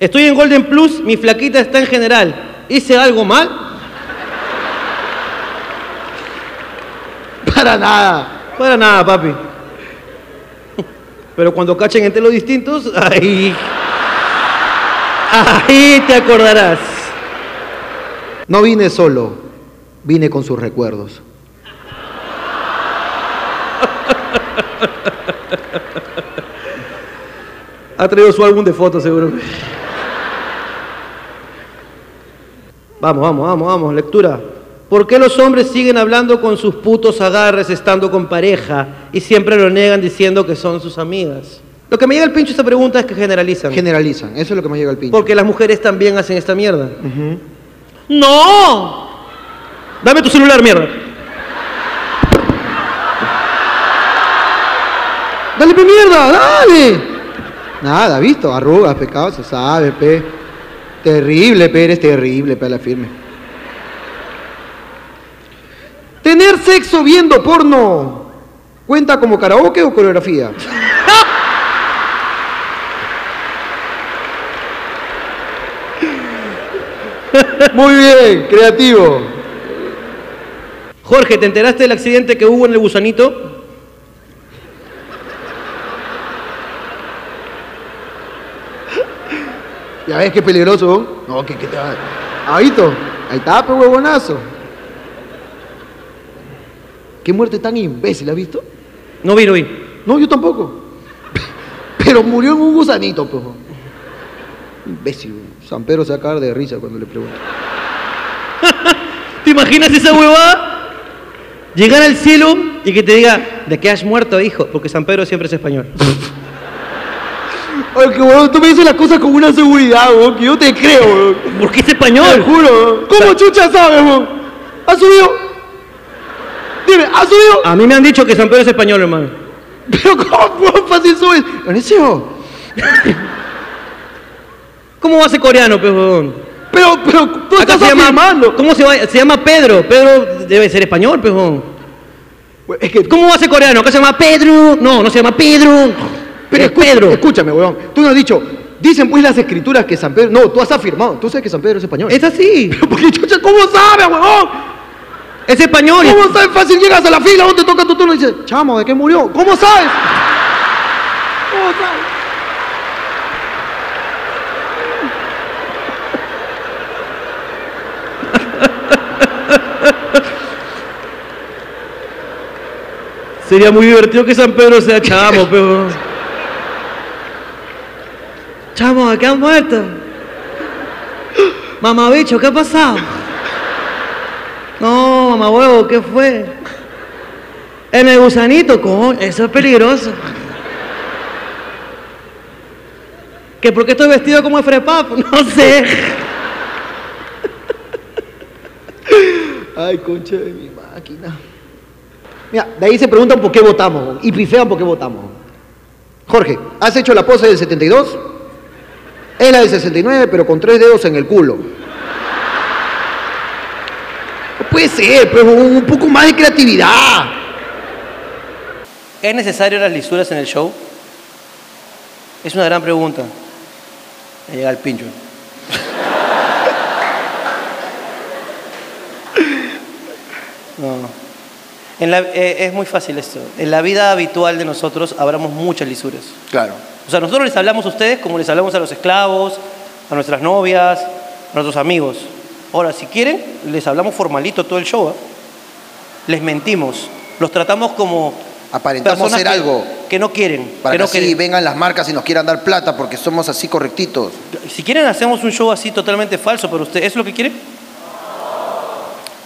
Estoy en Golden Plus, mi flaquita está en general. ¿Hice algo mal? Para nada. Para nada, papi. Pero cuando cachen entre los distintos, ahí. Ahí te acordarás. No vine solo, vine con sus recuerdos. Ha traído su álbum de fotos, seguro. Vamos, vamos, vamos, vamos, lectura. ¿Por qué los hombres siguen hablando con sus putos agarres estando con pareja y siempre lo negan diciendo que son sus amigas? Lo que me llega al pincho esta pregunta es que generalizan. Generalizan, eso es lo que me llega al pincho. Porque las mujeres también hacen esta mierda. ¡No! Dame tu celular, mierda. Dale, pe mierda, dale. Nada, visto, arrugas, pecados, se sabe, pe. Terrible, pe, eres terrible, pe, a la firme. Tener sexo viendo porno. ¿Cuenta como karaoke o coreografía? Muy bien, creativo. Jorge, ¿te enteraste del accidente que hubo en el gusanito? Ya ves qué peligroso. No, que, que te va. Ahito, ahí está, pe huevonazo. Qué muerte tan imbécil, ¿has visto? No vi, no vi. No, yo tampoco. Pero murió en un gusanito, pues. Imbécil. San Pedro se va a cagar de risa cuando le pregunto. ¿Te imaginas esa huevada? Llegar al cielo y que te diga, ¿de qué has muerto, hijo? Porque San Pedro siempre es español. Oye, que huevón, tú me dices las cosas con una seguridad, weón, que yo te creo, weón. Porque es Te español. juro, weón. ¿Cómo chucha sabes, weón? ¿Ha subido? Dime, ¿ha subido? A mí me han dicho que San Pedro es español, hermano. Pero ¿cómo weón, fácil subes? ¿Cómo va a ser coreano, huevón? pero, pero, tú Acá estás se llama, afirmando. ¿Cómo se, va? se llama Pedro? Pedro debe ser español. Weón, Es que, ¿Cómo va a ser coreano? Acá se llama Pedro. No, no se llama Pedro. Pero es escu- Pedro. escúchame, weón. Tú no has dicho, dicen pues las escrituras que San Pedro. No, tú has afirmado. Tú sabes que San Pedro es español. Es así. Porque chucha, ¿cómo sabes, weón? Es español. ¿Cómo sabes fácil llegas a la fila donde toca tu turno y dices, chamo, ¿de qué murió? ¿Cómo sabes? ¿Cómo sabes? Sería muy divertido que San Pedro sea chamo, pero. Chamo, ¿de qué han muerto? Mamá bicho, ¿qué ha pasado? No, mamá huevo, ¿qué fue? El gusanito, coño, eso es peligroso. ¿Que por qué estoy vestido como Efrepap? No sé. Ay, concha de mi máquina. Mira, de ahí se preguntan por qué votamos y pifean por qué votamos. Jorge, ¿has hecho la pose del 72? Es la del 69, pero con tres dedos en el culo. No puede ser, pero un poco más de creatividad. ¿Es necesario las lisuras en el show? Es una gran pregunta. Me llega el pincho. No. En la- eh, es muy fácil esto. En la vida habitual de nosotros hablamos muchas lisuras. Claro. O sea, nosotros les hablamos a ustedes como les hablamos a los esclavos, a nuestras novias, a nuestros amigos. Ahora, si quieren, les hablamos formalito todo el show. ¿eh? Les mentimos. Los tratamos como aparentamos ser que- algo. Que no quieren. Para que que no así quieren. vengan las marcas y nos quieran dar plata porque somos así correctitos. Si quieren, hacemos un show así totalmente falso, pero usted, ¿es lo que quiere?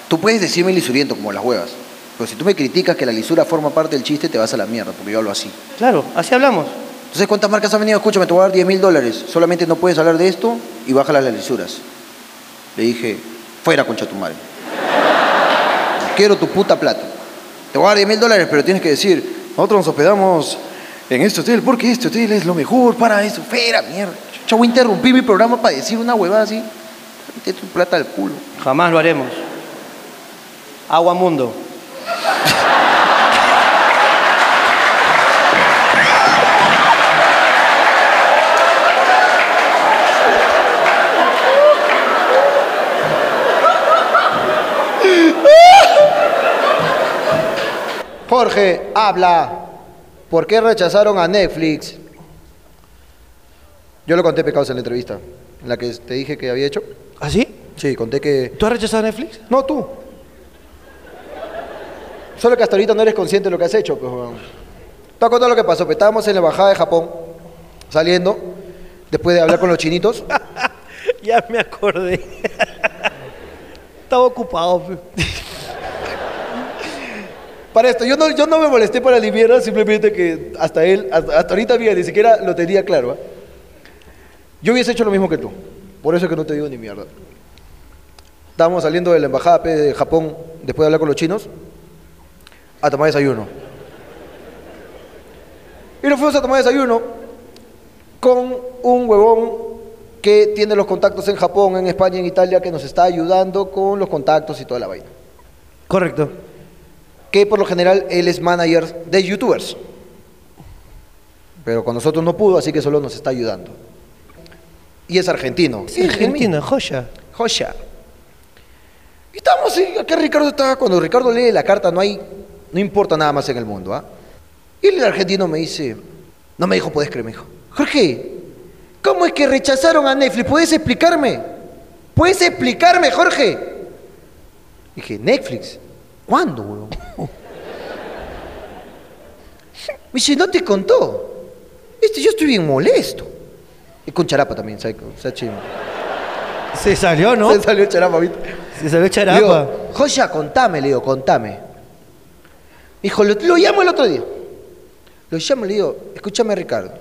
Tú puedes decirme lisuriento como las huevas. Pero si tú me criticas que la lisura forma parte del chiste, te vas a la mierda, porque yo hablo así. Claro, así hablamos. Entonces, ¿cuántas marcas han venido? Escúchame, te voy a dar 10 mil dólares. Solamente no puedes hablar de esto y bájala las lisuras. Le dije, fuera, concha tu madre. Quiero tu puta plata. Te voy a dar 10 mil dólares, pero tienes que decir, nosotros nos hospedamos en este hotel porque este hotel es lo mejor para eso. Fuera, mierda. Yo voy a interrumpir mi programa para decir una huevada así. Mete tu plata al culo. Jamás lo haremos. Agua Mundo. Jorge, habla. ¿Por qué rechazaron a Netflix? Yo lo conté pecados en la entrevista, en la que te dije que había hecho. ¿Ah, sí? Sí, conté que. ¿Tú has rechazado Netflix? No, tú. Solo que hasta ahorita no eres consciente de lo que has hecho, pues. Te voy a lo que pasó. pues, Estábamos en la embajada de Japón, saliendo, después de hablar con los chinitos. Ya me acordé. Estaba ocupado. pe. Para esto, yo no, yo no me molesté para la mierda, simplemente que hasta él, hasta, ahorita mira, ni siquiera lo tenía claro. ¿ah? Yo hubiese hecho lo mismo que tú, por eso es que no te digo ni mierda. Estábamos saliendo de la embajada de Japón, después de hablar con los chinos, a tomar desayuno. Y nos fuimos a tomar desayuno con un huevón que tiene los contactos en Japón, en España, en Italia, que nos está ayudando con los contactos y toda la vaina Correcto. Que por lo general él es manager de youtubers. Pero con nosotros no pudo, así que solo nos está ayudando. Y es argentino. Sí, Argentina, joya. Joya. Y estamos, sí, acá Ricardo estaba, cuando Ricardo lee la carta no hay, no importa nada más en el mundo, ¿ah? Y el argentino me dice, no me dijo, puedes creer, me dijo, Jorge, ¿cómo es que rechazaron a Netflix? ¿Puedes explicarme? ¿Puedes explicarme, Jorge? Dije, Netflix, ¿cuándo, huevón? Me dice, no te contó. Este, yo estoy bien molesto. Y con charapa también, ¿sabes? Se salió, ¿no? Se salió charapa, ¿viste? Se salió Le charapa. digo, Joya, contame, le digo, contame. Me dijo, lo, lo llamo el otro día. Lo llamo y le digo, escúchame, Ricardo.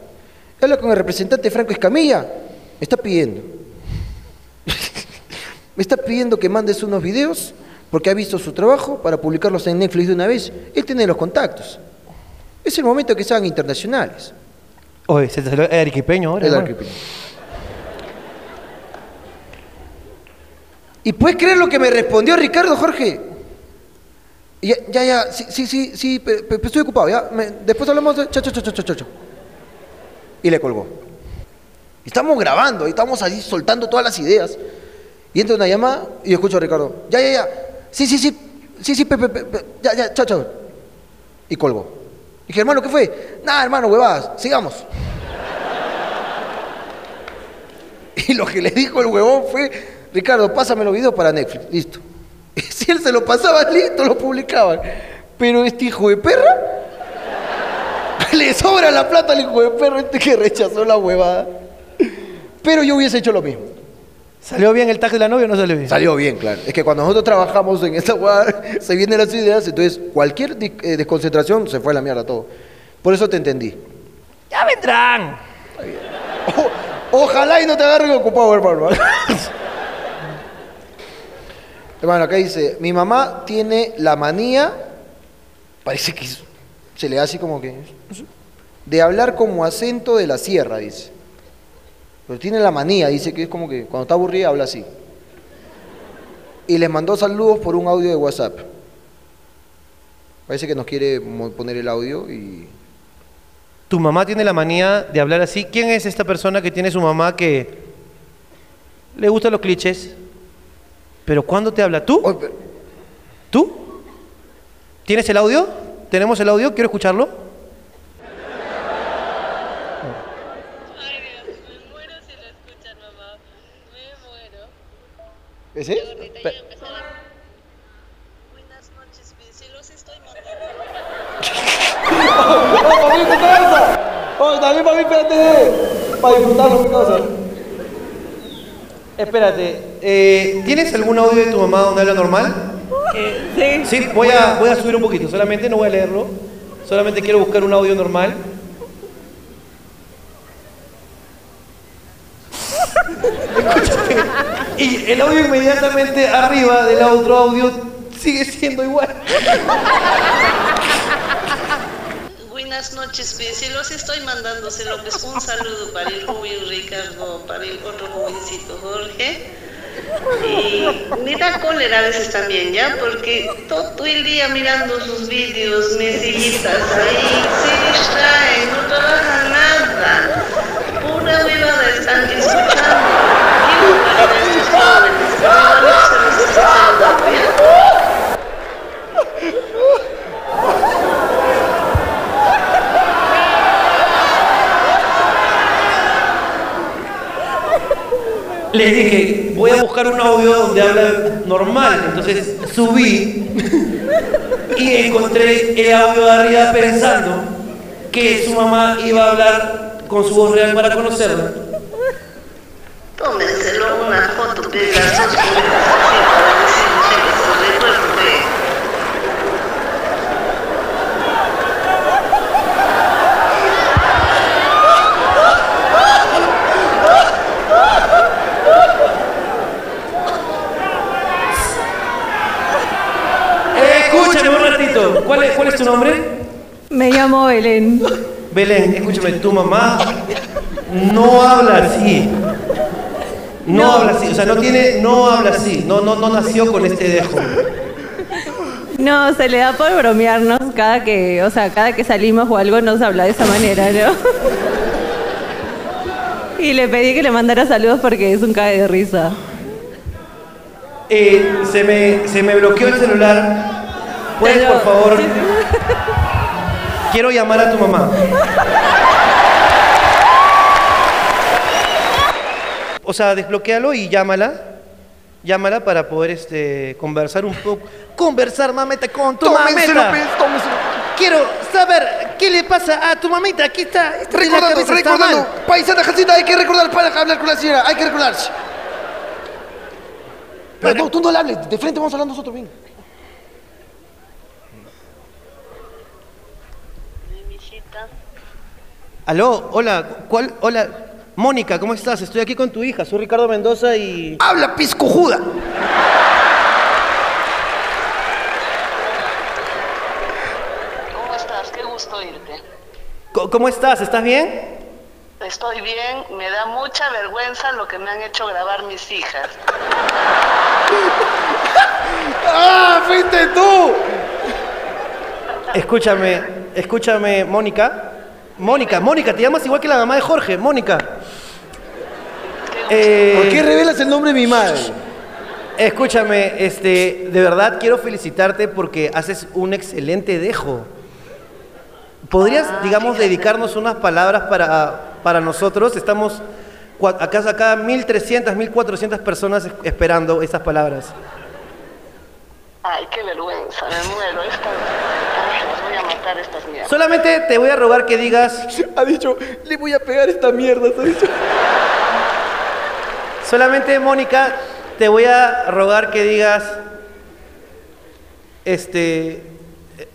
Habla con el representante Franco Escamilla. Me está pidiendo. me está pidiendo que mandes unos videos porque ha visto su trabajo para publicarlos en Netflix de una vez. Él tiene los contactos. Es el momento que sean internacionales. Oye, se salió arequipeño ahora. El arquipeño. ¿Y puedes creer lo que me respondió Ricardo, Jorge? Ya, ya, ya, sí, sí, sí, sí, estoy ocupado, ya. me- después hablamos de... Chao, chao, chao, chao, chao, chao. Y le colgó. Estamos grabando, y estamos ahí soltando todas las ideas. Y entra una llamada y escucho a Ricardo. Ya, ya, ya. Sí, sí, sí, sí, sí, pe- pe- pe- pe- ya, ya, chao, chao. Y colgó. Dije, hermano, ¿qué fue? Nada, hermano, huevadas, sigamos. Y lo que le dijo el huevón fue, Ricardo, pásame los videos para Netflix. Listo. Y si él se lo pasaba listo, lo publicaban. Pero este hijo de perra, le sobra la plata al hijo de perra este que rechazó la huevada. Pero yo hubiese hecho lo mismo. ¿Salió bien el tag de la novia o no salió bien? Salió bien, claro. Es que cuando nosotros trabajamos en esta huevada, se vienen las ideas, entonces cualquier eh, desconcentración se fue a la mierda todo. Por eso te entendí. Ya vendrán. O- ojalá y no te agarren ocupado, hermano. hermano, acá dice, mi mamá tiene la manía, parece que se le da así como que, de hablar como acento de la sierra, dice. Pero tiene la manía, dice que es como que cuando está aburrida habla así. Y les mandó saludos por un audio de WhatsApp. Parece que nos quiere poner el audio y... Tu mamá tiene la manía de hablar así. ¿Quién es esta persona que tiene su mamá que le gustan los clichés? Pero ¿cuándo te habla? ¿Tú? ¿Tú? ¿Tienes el audio? ¿Tenemos el audio? Quiero escucharlo. ¿Ese? también tu causa. Oye, también para mí, espérate. Para disfrutarlo, mi causa. Espérate, eh, ¿tienes algún audio de tu mamá donde habla normal? sí. Sí, voy a, voy a subir un poquito, solamente no voy a leerlo. Solamente quiero buscar un audio normal. Escúchate. Y el audio inmediatamente arriba del otro audio sigue siendo igual. Buenas noches, se los estoy mandándoselo, pues un saludo para el rubio Ricardo, para el otro jovencito Jorge. Y me da cólera a veces también, ¿ya? Porque todo el día mirando sus vídeos, mesillitas ahí, se distraen, no trabajan nada. Les dije, voy a buscar un audio donde habla normal. Entonces subí y encontré el audio de arriba pensando que su mamá iba a hablar con su voz real para conocerla. Tómenselo una foto el. Eh, escúchame un ratito. ¿Cuál es, ¿Cuál es tu nombre? Me llamo Belén. Belén, escúchame, tu mamá no habla así. No, No. habla así, o sea, no tiene, no habla así, no, no, no nació con este dejo. No, se le da por bromearnos cada que, o sea, cada que salimos o algo nos habla de esa manera, ¿no? Y le pedí que le mandara saludos porque es un cae de risa. Eh, se, me, se me bloqueó el celular. ¿Puedes, Pero- por favor? Quiero llamar a tu mamá. O sea, desbloquealo y llámala. Llámala para poder este, conversar un poco. Conversar, mameta, con tu Tómenselo, mameta. pues, tómenselo. Quiero saber qué le pasa a tu mamita. Aquí está. Recordando, cabeza está recordando. mal. Paisana Jacinta, hay que recordar para hablar con la señora. Hay que recordarse. Pero no, tú no le hables. De frente vamos a hablar nosotros bien. Aló, hola, ¿cuál? Hola, Mónica, ¿cómo estás? Estoy aquí con tu hija, soy Ricardo Mendoza y... ¡Habla, piscojuda! ¿Cómo estás? Qué gusto oírte. ¿Cómo estás? ¿Estás bien? Estoy bien, me da mucha vergüenza lo que me han hecho grabar mis hijas. ¡Ah, fuiste tú! Escúchame, escúchame, Mónica. Mónica, Mónica, te llamas igual que la mamá de Jorge, Mónica. Eh, ¿Por qué revelas el nombre de mi madre? Escúchame, este, de verdad quiero felicitarte porque haces un excelente dejo. ¿Podrías, digamos, dedicarnos unas palabras para, para nosotros? Estamos acá, acá 1.300, 1.400 personas es- esperando esas palabras. Ay, qué vergüenza, me muero. Esta... Estas mierdas. Solamente te voy a rogar que digas... Ha dicho, le voy a pegar esta mierda, ha dicho. Solamente, Mónica, te voy a rogar que digas, este,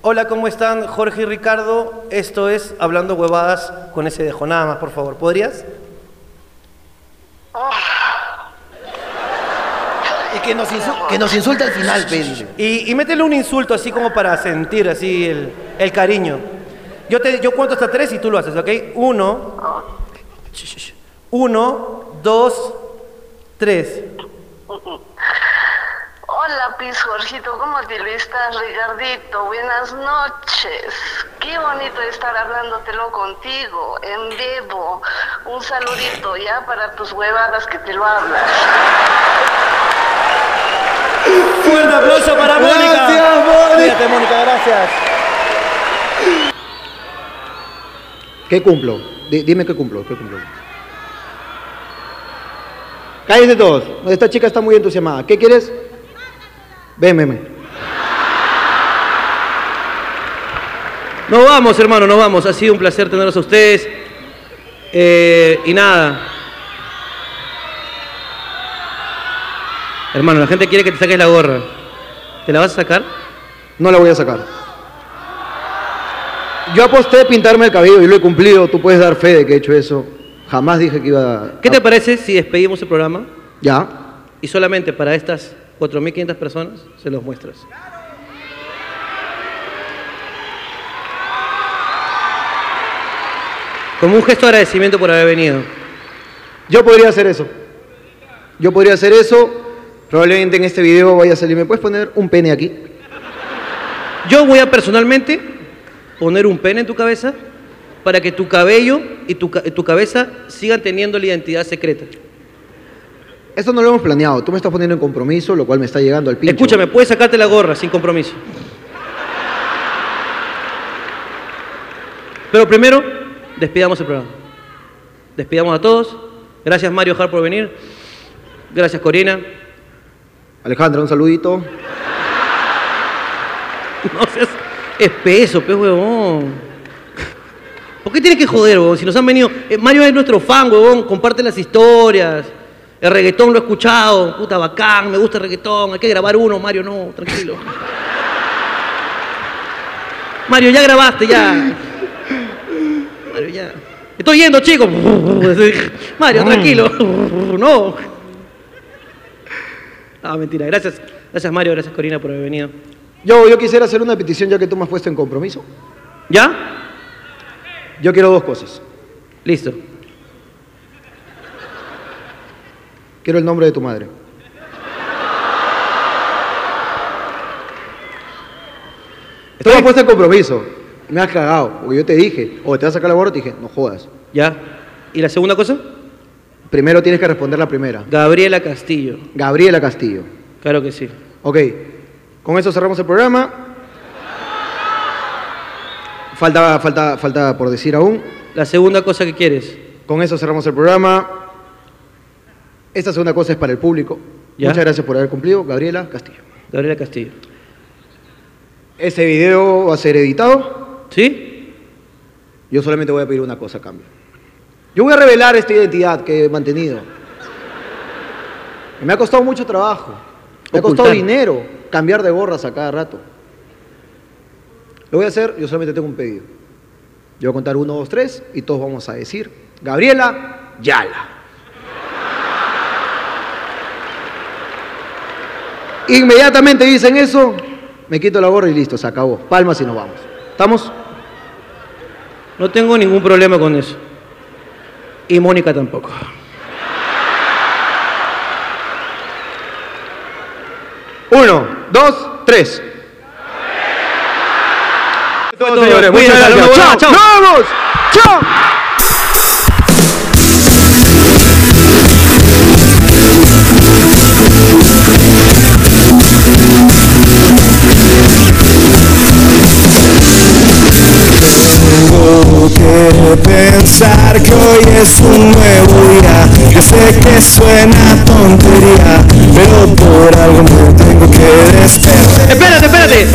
hola, ¿cómo están? Jorge y Ricardo, esto es Hablando Huevadas con ese dejo, nada más, por favor, ¿podrías? Y que nos, insu- que nos insulta al final, Pedro. Y, y métele un insulto así como para sentir así el, el cariño. Yo, te, yo cuento hasta tres y tú lo haces, ¿ok? Uno, uno, dos, tres. Hola, Pis Jorgito, ¿cómo te lo estás, Ricardito? Buenas noches. Qué bonito estar hablándotelo contigo, en vivo. Un saludito ya para tus huevadas que te lo hablas. Fuerte aplauso para Mónica. Gracias, Mónica. Mónica, gracias. ¿Qué cumplo? Di- dime qué cumplo, qué cumplo. Cállense todos. Esta chica está muy entusiasmada. ¿Qué quieres? Ven, ven, ven. Nos vamos, hermano, nos vamos. Ha sido un placer tenerlos a ustedes. Eh, y nada. Hermano, la gente quiere que te saques la gorra. ¿Te la vas a sacar? No la voy a sacar. Yo aposté pintarme el cabello y lo he cumplido. Tú puedes dar fe de que he hecho eso. Jamás dije que iba a... ¿Qué te parece si despedimos el programa? Ya. Y solamente para estas 4.500 personas se los muestras. Como un gesto de agradecimiento por haber venido. Yo podría hacer eso. Yo podría hacer eso. Probablemente en este video vaya a salir. ¿Me puedes poner un pene aquí? Yo voy a personalmente poner un pene en tu cabeza para que tu cabello y tu, tu cabeza sigan teniendo la identidad secreta. Esto no lo hemos planeado. Tú me estás poniendo en compromiso, lo cual me está llegando al pincho. Escúchame, puedes sacarte la gorra sin compromiso. Pero primero, despidamos el programa. Despidamos a todos. Gracias Mario Jar por venir. Gracias Corina. Alejandra, un saludito. No seas espeso, pe huevón. ¿Por qué tienes que joder, huevón? Si nos han venido. eh, Mario es nuestro fan, huevón. Comparte las historias. El reggaetón lo he escuchado. Puta bacán, me gusta el reggaetón. Hay que grabar uno, Mario, no, tranquilo. Mario, ya grabaste, ya. Mario, ya. Estoy yendo, chicos. Mario, tranquilo. No. Ah, mentira. Gracias. Gracias, Mario. Gracias, Corina, por haber venido. Yo, yo quisiera hacer una petición ya que tú me has puesto en compromiso. ¿Ya? Yo quiero dos cosas. Listo. Quiero el nombre de tu madre. Tú me has puesto en compromiso. Me has cagado. Porque yo te dije, o te vas a sacar la gorra, te dije, no jodas. ¿Ya? ¿Y la segunda cosa? Primero tienes que responder la primera. Gabriela Castillo. Gabriela Castillo. Claro que sí. Ok. Con eso cerramos el programa. Falta, falta, falta por decir aún. La segunda cosa que quieres. Con eso cerramos el programa. Esta segunda cosa es para el público. ¿Ya? Muchas gracias por haber cumplido. Gabriela Castillo. Gabriela Castillo. Este video va a ser editado. ¿Sí? Yo solamente voy a pedir una cosa a cambio. Yo voy a revelar esta identidad que he mantenido. Me ha costado mucho trabajo. Me ha costado dinero cambiar de gorras a cada rato. Lo voy a hacer, yo solamente tengo un pedido. Yo voy a contar uno, dos, tres y todos vamos a decir, Gabriela Yala. Inmediatamente dicen eso, me quito la gorra y listo, se acabó. Palmas y nos vamos. ¿Estamos? No tengo ningún problema con eso. Y Mónica tampoco. Uno, dos, tres. todo. señores, muchas gracias. ¡Chao! chao. ¡Nos vamos! ¡Chao! Hoy es un nuevo día. Yo sé que suena tontería, pero por algo me tengo que despertar. Espérate, espérate.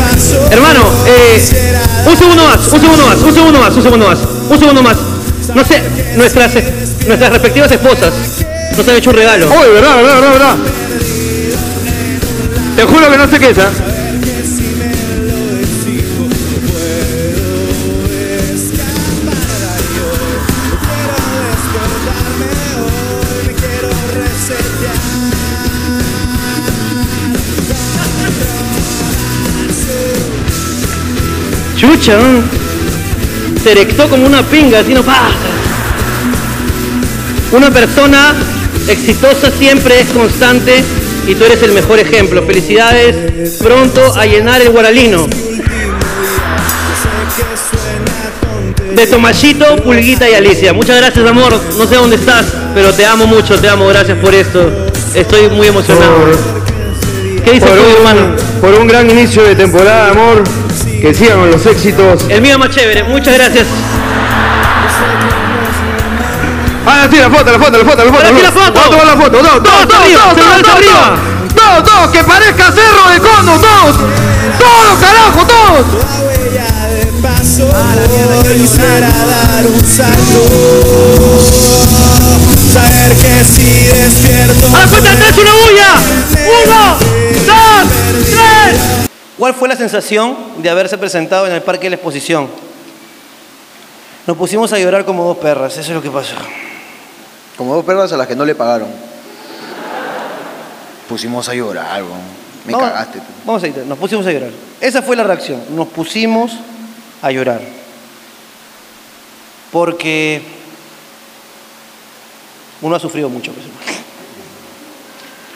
Hermano, eh, un segundo más, un segundo más, un segundo más, un segundo más, un segundo más. No sé, nuestras, nuestras respectivas esposas nos han hecho un regalo. Uy, verdad, verdad, verdad, verdad. Te juro que no sé qué es, ¿ah? Chucha, ¿no? se erectó como una pinga, así no pasa. Una persona exitosa siempre es constante y tú eres el mejor ejemplo. Felicidades, pronto a llenar el guaralino. De Tomashito, Pulguita y Alicia. Muchas gracias, amor. No sé dónde estás, pero te amo mucho, te amo. Gracias por esto. Estoy muy emocionado. ¿Qué dices por tú, un, hermano? Por un gran inicio de temporada, amor. Que sigan con los éxitos. El mío más chévere. Muchas gracias. Ah, sí, la foto, la foto, la foto, la foto. Sí, la foto. Vamos a tomar la foto. Dos, dos, dos, arriba, dos, dos, arriba. dos, dos, dos, que parezca cerro de cono, dos. Todos, carajo, todos. La huella de paz Quisiera dar un salto Saber que si despierto ¡A la cuenta de tres, una bulla! ¡Uno, dos, tres! ¿Cuál fue la sensación de haberse presentado en el Parque de la Exposición? Nos pusimos a llorar como dos perras, eso es lo que pasó. Como dos perras a las que no le pagaron. Pusimos a llorar, weón. Me Vamos- cagaste. tú. Vamos a ir, nos pusimos a llorar. Esa fue la reacción, nos pusimos a llorar. Porque uno ha sufrido mucho. pues.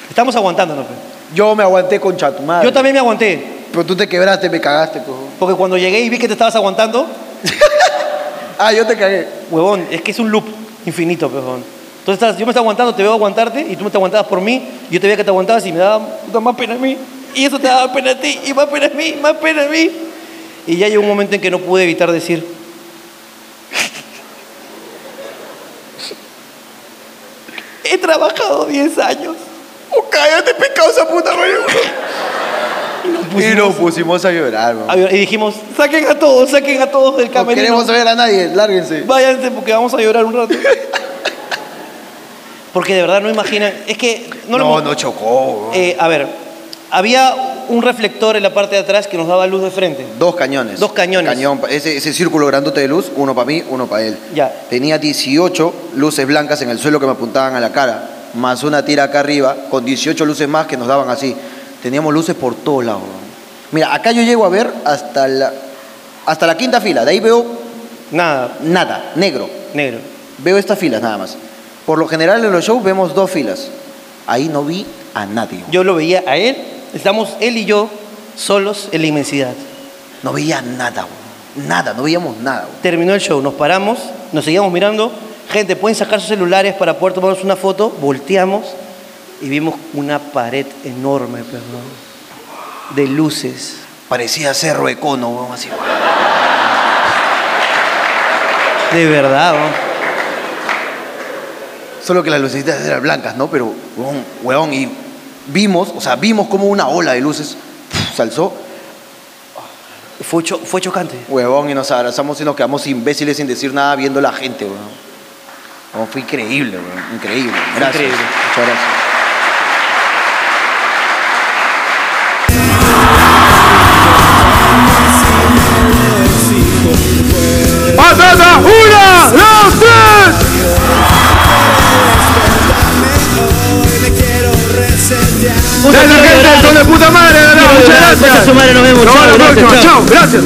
Estamos aguantándonos. pues. Yo me aguanté con tu madre. Yo también me aguanté, Pero tú te quebraste, me cagaste, pues. porque cuando llegué y vi que te estabas aguantando, Ah, yo te cagué. huevón, es que es un loop infinito, huevón. Entonces estás- yo me estaba aguantando, te veo aguantarte y tú me te aguantabas por mí, y yo te veía que te aguantabas y me daba puta, más pena a mí. Y eso te daba pena a ti, y más pena a mí, más pena a mí. Y ya llegó un momento en que no pude evitar decir, he trabajado 10 años. Oh, cállate, pecado esa puta, Y nos pusimos a llorar. A Y dijimos, saquen a todos, saquen a todos del No camerino. queremos ver a nadie, lárguense. Váyanse porque vamos a llorar un rato. Porque de verdad no imaginan, es que no, lo No, hemos- no chocó. Eh, a ver, había un reflector en la parte de atrás que nos daba luz de frente. Dos cañones. Dos cañones. Cañón, ese, ese círculo grandote de luz, uno para mí, uno para él. Ya. Tenía 18 luces blancas en el suelo que me apuntaban a la cara, más una tira acá arriba, con 18 luces más que nos daban así. Teníamos luces por todos lados. Mira, acá yo llego a ver hasta la, hasta la quinta fila, de ahí veo Nada, nada, negro. negro. Veo estas filas nada más. Por lo general en los shows vemos dos filas. Ahí no vi a nadie. Yo lo veía a él, estamos él y yo solos en la inmensidad. No veía nada, nada, no veíamos nada. Terminó el show, nos paramos, nos seguíamos mirando. Gente, pueden sacar sus celulares para poder tomarnos una foto. Volteamos y vimos una pared enorme, perdón, de luces. Parecía cerro econo, weón, así. De verdad, ¿no? Solo que las lucecitas eran blancas, ¿no? Pero, huevón, huevón, y vimos, o sea, vimos como una ola de luces pf, se alzó, Fue, cho- fue chocante. huevón, y nos abrazamos y nos quedamos imbéciles sin decir nada viendo a la gente. Huevón, fue increíble, huevón, increíble. Gracias. increíble. Muchas gracias. ¡Una, dos, tres! Quiero gente, llorar. son de puta madre, Muchas gracias. Nos vemos. Gracias. Chao, gracias.